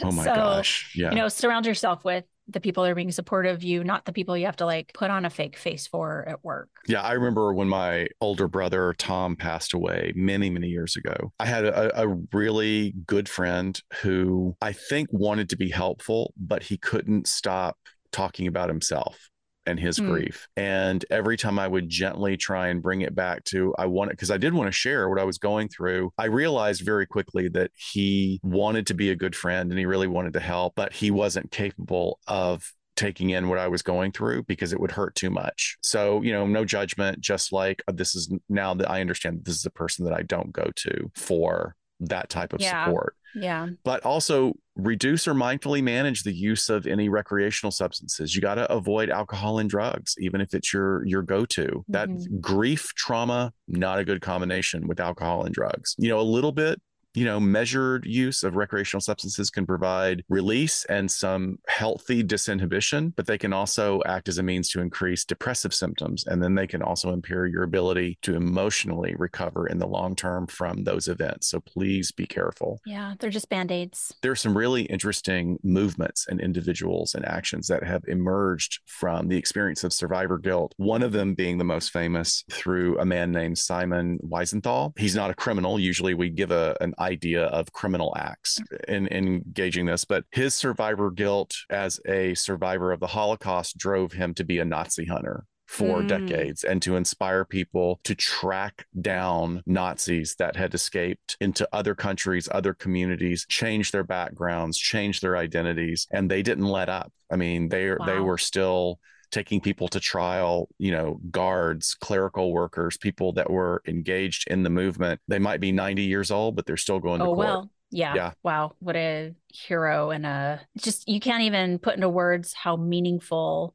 oh my so, gosh. Yeah. You know, surround yourself with the people are being supportive of you, not the people you have to like put on a fake face for at work. Yeah, I remember when my older brother Tom passed away many, many years ago. I had a, a, really good friend who I think wanted to be helpful, but he couldn't stop talking about himself and his mm. grief. And every time I would gently try and bring it back to, I wanted, because I did want to share what I was going through, I realized very quickly that he wanted to be a good friend and he really wanted to help, but he wasn't capable of taking in what I was going through because it would hurt too much. So, you know, no judgment, just like uh, this is now that I understand this is a person that I don't go to for that type of Yeah. support. Yeah. But also reduce or mindfully manage the use of any recreational substances. You got to avoid alcohol and drugs, even if it's your your go-to. That Mhm. grief, trauma, not a good combination with alcohol and drugs. You know, a little bit you know, measured use of recreational substances can provide release and some healthy disinhibition, but they can also act as a means to increase depressive symptoms. And then they can also impair your ability to emotionally recover in the long term from those events. So please be careful. Yeah. They're just band aids. There are some really interesting movements and individuals and actions that have emerged from the experience of survivor guilt. One of them being the most famous through a man named Simon Wiesenthal. He's not a criminal. Usually we give a, an idea of criminal acts in, in engaging this, but his survivor guilt as a survivor of the Holocaust drove him to be a Nazi hunter for Mm. decades and to inspire people to track down Nazis that had escaped into other countries, other communities, change their backgrounds, change their identities, and they didn't let up. I mean, they they were still taking people to trial, you know, guards, clerical workers, people that were engaged in the movement. They might be 90 years old, but they're still going to Oh, court. well. Yeah. Yeah. Wow. What a hero and a just, you can't even put into words how meaningful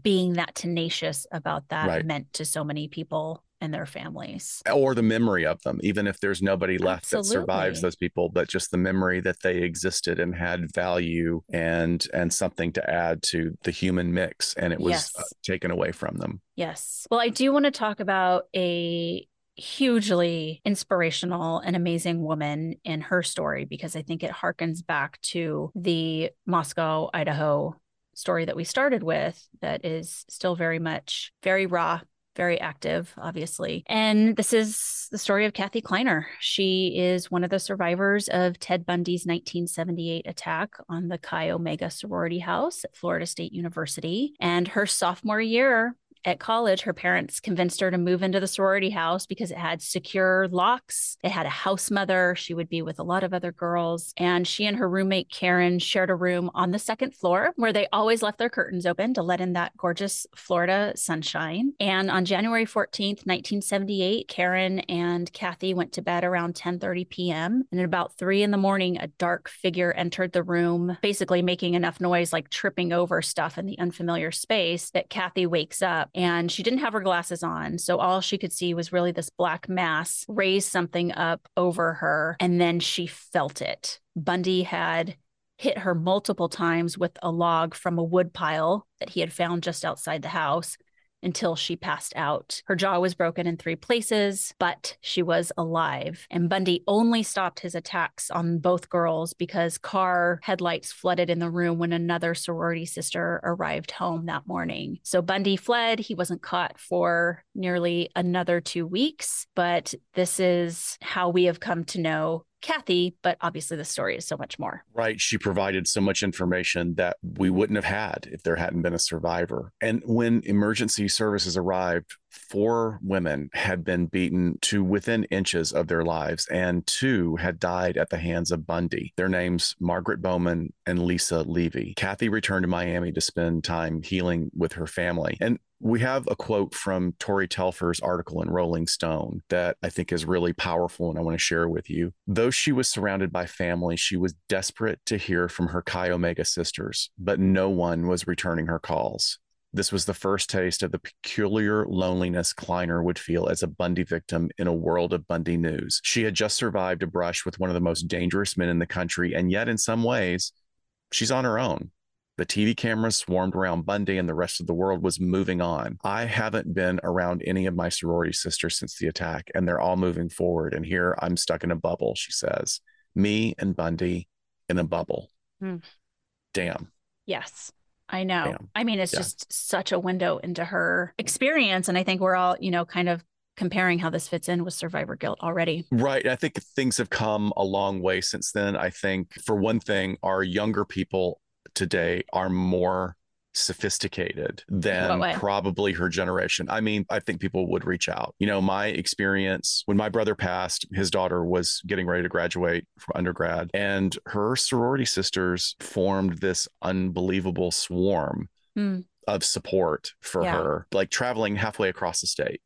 being that tenacious about that Right. meant to so many people and their families. or the memory of them, even if there's nobody left that survives those people, but just the memory that they existed and had value and and something to add to the human mix, and it was Yes. uh, taken away from them. Yes. Well, I do want to talk about a hugely inspirational and amazing woman in her story because I think it harkens back to the Moscow, Idaho story that we started with that is still very much very raw. Very active, obviously. And this is the story of Kathy Kleiner. She is one of the survivors of Ted Bundy's 1978 attack on the Chi Omega sorority house at Florida State University. And her sophomore year, at college, her parents convinced her to move into the sorority house because it had secure locks. It had a house mother. She would be with a lot of other girls. And she and her roommate, Karen, shared a room on the second floor where they always left their curtains open to let in that gorgeous Florida sunshine. And on January 14th, 1978, Karen and Kathy went to bed around 10:30 p.m. And at about three in the morning, a dark figure entered the room, basically making enough noise like tripping over stuff in the unfamiliar space that Kathy wakes up and she didn't have her glasses on. So all she could see was really this black mass raise something up over her. And then she felt it. Bundy had hit her multiple times with a log from a wood pile that he had found just outside the house until she passed out. Her jaw was broken in three places, but she was alive. And Bundy only stopped his attacks on both girls because car headlights flooded in the room when another sorority sister arrived home that morning. So Bundy fled. He wasn't caught for nearly another two weeks, but this is how we have come to know Kathy, but obviously the story is so much more. Right. She provided so much information that we wouldn't have had if there hadn't been a survivor. And when emergency services arrived, four women had been beaten to within inches of their lives, and two had died at the hands of Bundy. Their names, Margaret Bowman and Lisa Levy. Kathy returned to Miami to spend time healing with her family. And we have a quote from Tori Telfer's article in Rolling Stone that I think is really powerful and I want to share with you. Though she was surrounded by family, she was desperate to hear from her Chi Omega sisters, but no one was returning her calls. This was the first taste of the peculiar loneliness Kleiner would feel as a Bundy victim in a world of Bundy news. She had just survived a brush with one of the most dangerous men in the country, and yet, in some ways, she's on her own. The TV cameras swarmed around Bundy and the rest of the world was moving on. I haven't been around any of my sorority sisters since the attack, and they're all moving forward. And here I'm stuck in a bubble, she says. Me and Bundy in a bubble. Hmm. Damn. Yes. I know. Damn. I mean, it's Yeah. just such a window into her experience. And I think we're all, you know, kind of comparing how this fits in with survivor guilt already. Right. I think things have come a long way since then. I think, for one thing, our younger people today are more sophisticated than probably her generation. I mean, I think people would reach out. You know, my experience when my brother passed, his daughter was getting ready to graduate from undergrad, and her sorority sisters formed this unbelievable swarm Hmm. of support for Yeah. her, like traveling halfway across the state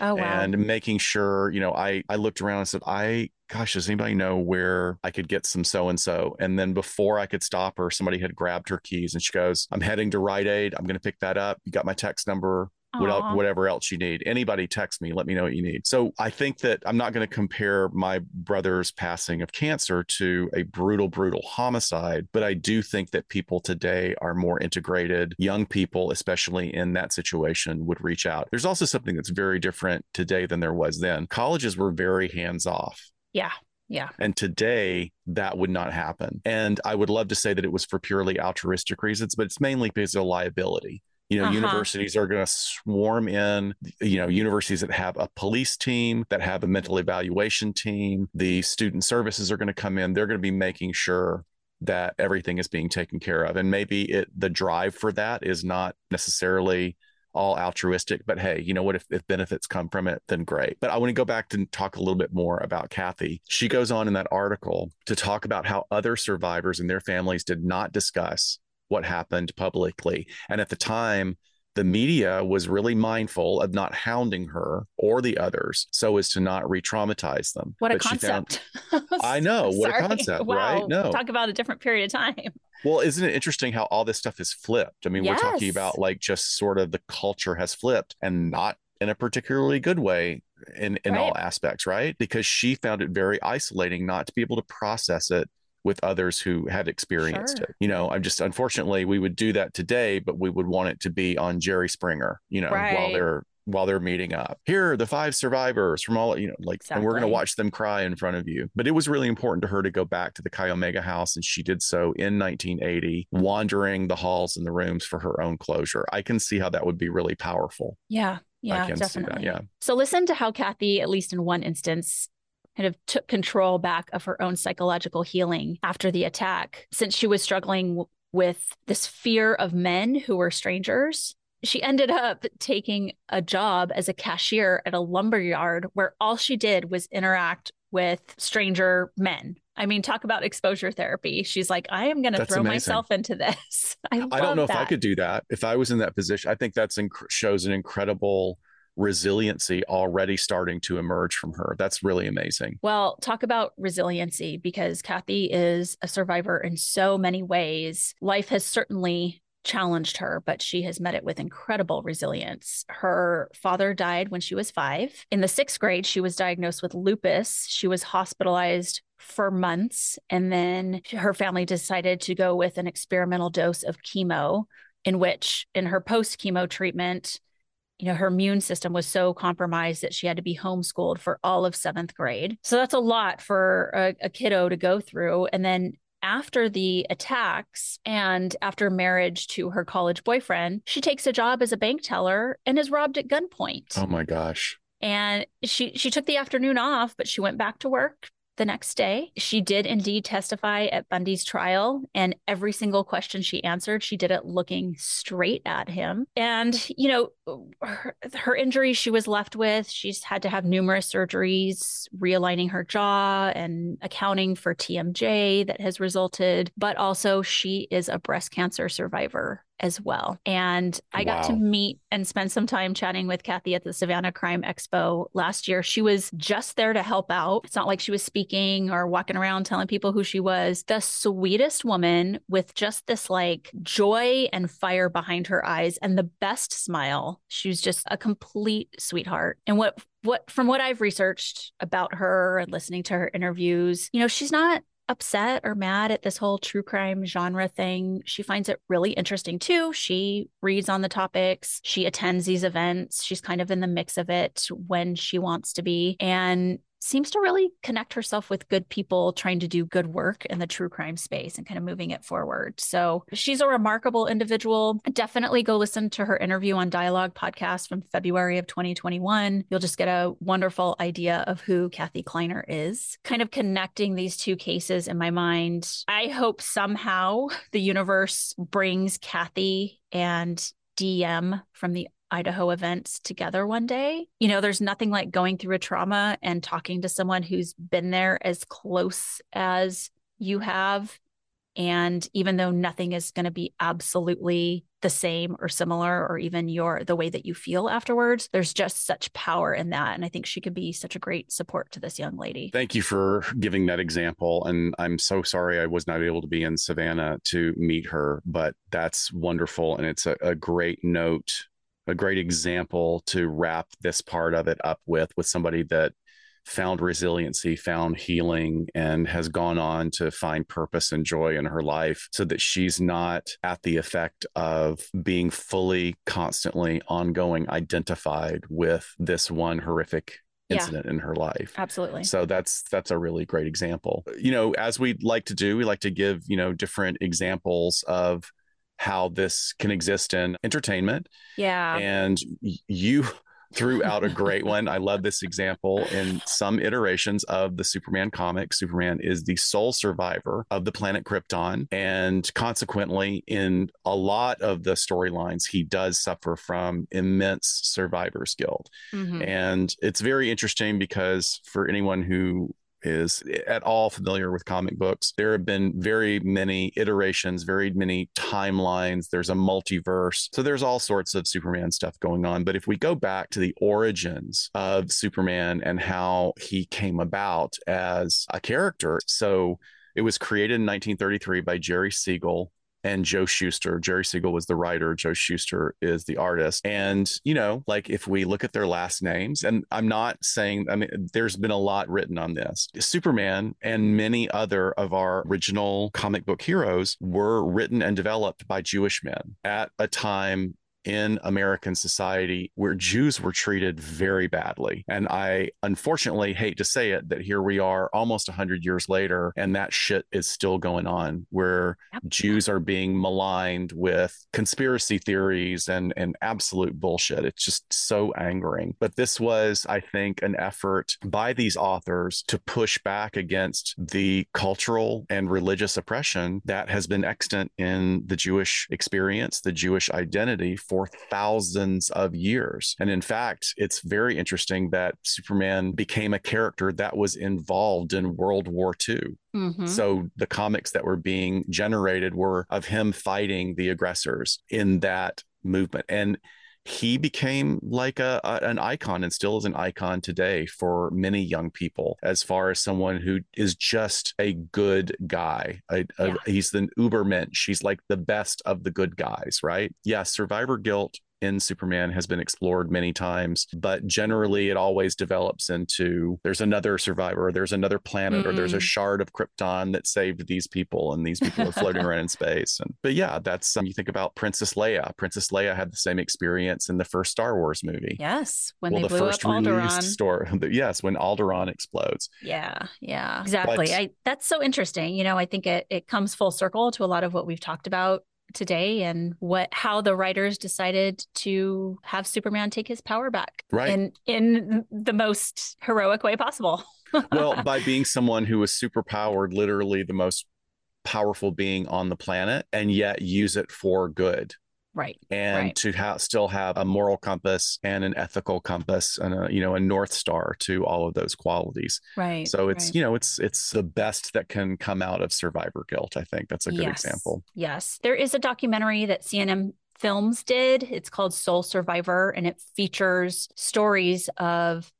Oh, wow. and making sure you know i i looked around and said i gosh, does anybody know where I could get some so and so? And then before I could stop her, somebody had grabbed her keys and she goes, I'm heading to Rite Aid. I'm going to pick that up. You got my text number what, whatever else you need. Anybody text me, let me know what you need. So I think that I'm not going to compare my brother's passing of cancer to a brutal, brutal homicide, but I do think that people today are more integrated. Young people, especially in that situation, would reach out. There's also something that's very different today than there was then. Colleges were very hands off. Yeah. Yeah. And today that would not happen. And I would love to say that it was for purely altruistic reasons, but it's mainly because of liability. You know, uh-huh. universities are going to swarm in, you know, universities that have a police team, that have a mental evaluation team, the student services are going to come in. They're going to be making sure that everything is being taken care of. And maybe it the drive for that is not necessarily all altruistic, but hey, you know what? If, if benefits come from it, then great. But I want to go back to talk a little bit more about Kathy. She goes on in that article to talk about how other survivors and their families did not discuss what happened publicly. And at the time, the media was really mindful of not hounding her or the others so as to not re-traumatize them. What a concept. Found, I know, what a concept, wow. right? No. Talk about a different period of time. Well, isn't it interesting how all this stuff is flipped? I mean, yes. we're talking about like just sort of the culture has flipped and not in a particularly good way in in right. all aspects, right? Because she found it very isolating not to be able to process it with others who had experienced sure. it. You know, I'm just unfortunately we would do that today, but we would want it to be on Jerry Springer, you know, right. while they're while they're meeting up. Here are the five survivors from all, you know, like, exactly. and we're going to watch them cry in front of you. But it was really important to her to go back to the Chi Omega house, and she did so in 1980, wandering the halls and the rooms for her own closure. I can see how that would be really powerful. Yeah. Yeah, definitely. Yeah. So listen to how Kathy, at least in one instance, kind of took control back of her own psychological healing after the attack. Since she was struggling with this fear of men who were strangers, she ended up taking a job as a cashier at a lumber yard where all she did was interact with stranger men. I mean, talk about exposure therapy. She's like, I am going to throw amazing. myself into this. I, I don't know that. if I could do that. If I was in that position, I think that's inc- shows an incredible resiliency already starting to emerge from her. That's really amazing. Well, talk about resiliency because Kathy is a survivor in so many ways. Life has certainly challenged her, but she has met it with incredible resilience. Her father died when she was five. In the sixth grade, she was diagnosed with lupus. She was hospitalized for months. And then her family decided to go with an experimental dose of chemo, in which, in her post chemo treatment, you know, her immune system was so compromised that she had to be homeschooled for all of seventh grade. So that's a lot for a, a kiddo to go through. And then after the attacks and after marriage to her college boyfriend, she takes a job as a bank teller and is robbed at gunpoint. Oh my gosh. And she she took the afternoon off, but she went back to work the next day. She did indeed testify at Bundy's trial, and every single question she answered, she did it looking straight at him. And, you know, her, her injuries she was left with, she's had to have numerous surgeries, realigning her jaw and accounting for TMJ that has resulted, but also she is a breast cancer survivor as well. And I got to meet and spend some time chatting with Kathy at the Savannah Crime Expo last year. She was just there to help out. It's not like she was speaking or walking around telling people who she was. The sweetest woman with just this like joy and fire behind her eyes and the best smile. She was just a complete sweetheart. And what what from what I've researched about her and listening to her interviews, you know, she's not upset or mad at this whole true crime genre thing. She finds it really interesting too. She reads on the topics, she attends these events, she's kind of in the mix of it when she wants to be. And seems to really connect herself with good people trying to do good work in the true crime space and kind of moving it forward. So she's a remarkable individual. Definitely go listen to her interview on Dialogue podcast from February of 2021. You'll just get a wonderful idea of who Kathy Kleiner is. Kind of connecting these two cases in my mind. I hope somehow the universe brings Kathy and DM from the Idaho events together one day. You know, there's nothing like going through a trauma and talking to someone who's been there as close as you have. And even though nothing is going to be absolutely the same or similar or even your the way that you feel afterwards there's just such power in that and i think she could be such a great support to this young lady thank you for giving that example and i'm so sorry i was not able to be in savannah to meet her but that's wonderful and it's a, a great note a great example to wrap this part of it up with with somebody that found resiliency, found healing, and has gone on to find purpose and joy in her life so that she's not at the effect of being fully, constantly, ongoing identified with this one horrific incident yeah, in her life. Absolutely. So that's that's a really great example. You know, as we like to do, we like to give, you know, different examples of how this can exist in entertainment. Yeah. And you threw out a great one. I love this example. In some iterations of the Superman comic, Superman is the sole survivor of the planet Krypton. And consequently, in a lot of the storylines, he does suffer from immense survivor's guilt. Mm-hmm. And it's very interesting because for anyone who is eh, at all familiar with comic books, there have been very many iterations, very many timelines. There's a multiverse. So there's all sorts of Superman stuff going on. But if we go back to the origins of Superman and how he came about as a character, so it was created in 1933 by Jerry Siegel and Joe Shuster. Jerry Siegel was the writer, Joe Shuster is the artist. And, you know, like if we look at their last names, and I'm not saying, I mean, there's been a lot written on this. Superman and many other of our original comic book heroes were written and developed by Jewish men at a time in American society where Jews were treated very badly. And I unfortunately hate to say it that here we are almost 100 years later, and that shit is still going on where yep. Jews are being maligned with conspiracy theories and, and absolute bullshit. It's just so angering. But this was, I think, an effort by these authors to push back against the cultural and religious oppression that has been extant in the Jewish experience, the Jewish identity for thousands of years. And in fact, it's very interesting that Superman became a character that was involved in World War II. Mm-hmm. So the comics that were being generated were of him fighting the aggressors in that movement. And he became like a, a, an icon and still is an icon today for many young people as far as someone who is just a good guy. A, uh, yeah. he's the ubermensch he's like the best of the good guys right? Yeah survivor guilt in Superman has been explored many times, but generally it always develops into there's another survivor, there's another planet, mm. or there's a mm. shard of Krypton that saved these people, and these people are floating around in space. And but yeah, that's um, you think about Princess Leia. Princess Leia had the same experience in the first Star Wars movie. Yes, when well, they the blew first up Alderaan. Story, yes, when Alderaan explodes. Yeah, yeah, exactly. But, I that's so interesting. You know, I think it it comes full circle to a lot of what we've talked about today and what how the writers decided to have Superman take his power back. Right. In in the most heroic way possible. well, by being someone who was super powered, literally the most powerful being on the planet, and yet use it for good right and right. to have still have a moral compass and an ethical compass and a you know a north star to all of those qualities right so it's right. you know it's it's the best that can come out of survivor guilt i think that's a good yes. example yes there is a documentary that cnn films did it's called sole survivor and it features stories of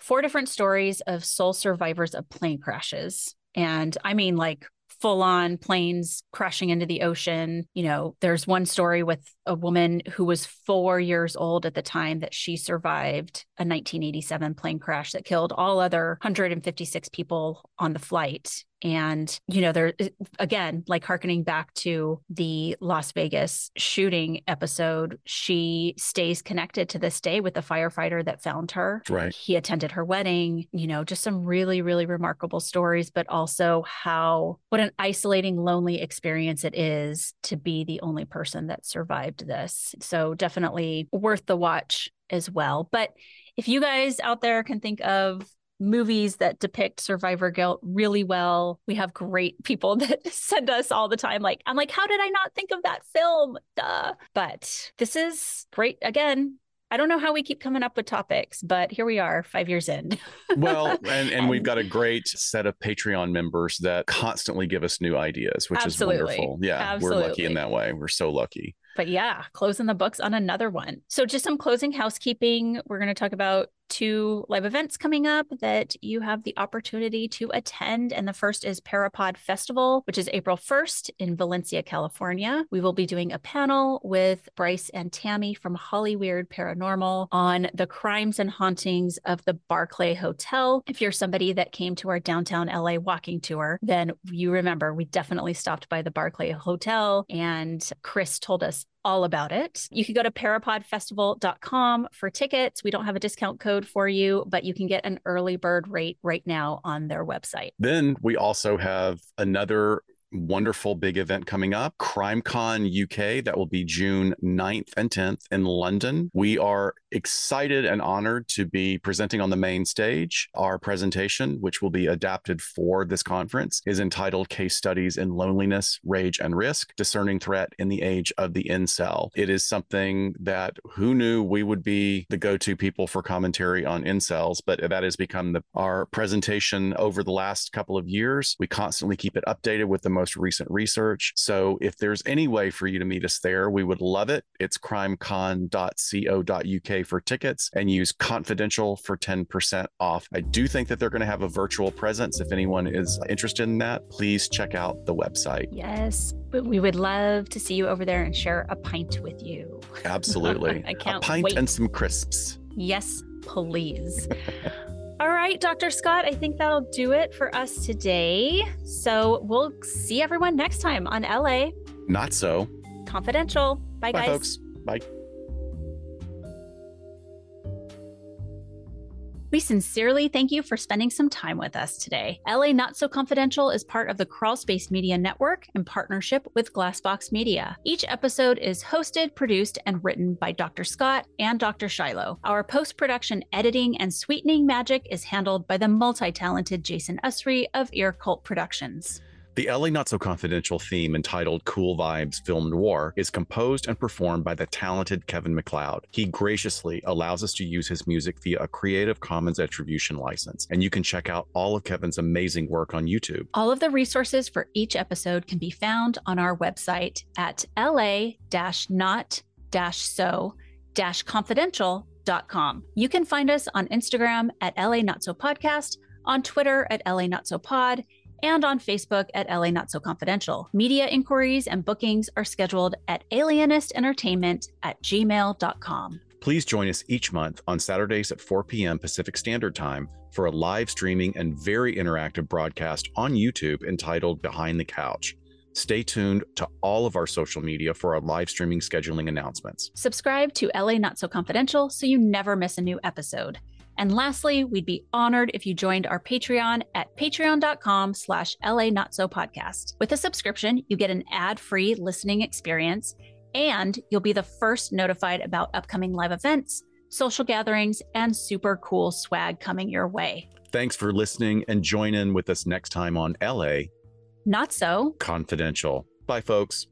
four different stories of sole survivors of plane crashes and i mean like full on planes crashing into the ocean. You know, there's one story with a woman who was four years old at the time that she survived a 1987 plane crash that killed all other 156 people on the flight. And, you know, there again, like harkening back to the Las Vegas shooting episode, she stays connected to this day with the firefighter that found her. Right. He attended her wedding, you know, just some really, really remarkable stories, but also how, what an isolating, lonely experience it is to be the only person that survived this. So definitely worth the watch as well. But if you guys out there can think of movies that depict survivor guilt really well. We have great people that send us all the time. Like, I'm like, how did I not think of that film? Duh. But this is great. Again, I don't know how we keep coming up with topics, but here we are five years in. well, and, and, and, we've got a um, great set of Patreon members that constantly give us new ideas, which absolutely. is wonderful. Yeah, absolutely. we're lucky in that way. We're so lucky. But yeah, closing the books on another one. So, just some closing housekeeping. We're going to talk about two live events coming up that you have the opportunity to attend. And the first is Parapod Festival, which is April 1st in Valencia, California. We will be doing a panel with Bryce and Tammy from Holly Weird Paranormal on the crimes and hauntings of the Barclay Hotel. If you're somebody that came to our downtown LA walking tour, then you remember we definitely stopped by the Barclay Hotel and Chris told us all about it. You can go to parapodfestival.com for tickets. We don't have a discount code for you, but you can get an early bird rate right now on their website. Then we also have another wonderful big event coming up CrimeCon UK. That will be June 9th and 10th in London. We are excited and honored to be presenting on the main stage. Our presentation, which will be adapted for this conference, is entitled Case Studies in Loneliness, Rage, and Risk Discerning Threat in the Age of the Incel. It is something that who knew we would be the go to people for commentary on incels, but that has become the, our presentation over the last couple of years. We constantly keep it updated with the most recent research. So if there's any way for you to meet us there, we would love it. It's crimecon.co.uk for tickets and use confidential for 10% off. I do think that they're going to have a virtual presence. If anyone is interested in that, please check out the website. Yes, but we would love to see you over there and share a pint with you. Absolutely. I can't a pint wait. and some crisps. Yes, please. All right, Dr. Scott, I think that'll do it for us today. So we'll see everyone next time on LA Not so. Confidential. Bye, Bye, guys. folks. Bye. We sincerely thank you for spending some time with us today. LA Not So Confidential is part of the Crawlspace Media Network in partnership with Glassbox Media. Each episode is hosted, produced, and written by Dr. Scott and Dr. Shiloh. Our post production editing and sweetening magic is handled by the multi talented Jason Usry of Ear Cult Productions. The LA Not So Confidential theme entitled Cool Vibes Film Noir is composed and performed by the talented Kevin MacLeod. He graciously allows us to use his music via a Creative Commons attribution license, and you can check out all of Kevin's amazing work on YouTube. All of the resources for each episode can be found on our website at la not so confidential.com. You can find us on Instagram at LA Not So Podcast, on Twitter at LA Not So Pod, and on Facebook at LA Not So Confidential. Media inquiries and bookings are scheduled at alienistentertainment at gmail.com. Please join us each month on Saturdays at 4 p.m. Pacific Standard Time for a live streaming and very interactive broadcast on YouTube entitled Behind the Couch. Stay tuned to all of our social media for our live streaming scheduling announcements. Subscribe to LA Not So Confidential so you never miss a new episode. And lastly, we'd be honored if you joined our Patreon at patreon.com slash LA Not So Podcast. With a subscription, you get an ad-free listening experience, and you'll be the first notified about upcoming live events, social gatherings, and super cool swag coming your way. Thanks for listening and join in with us next time on LA Not so Confidential. Bye, folks.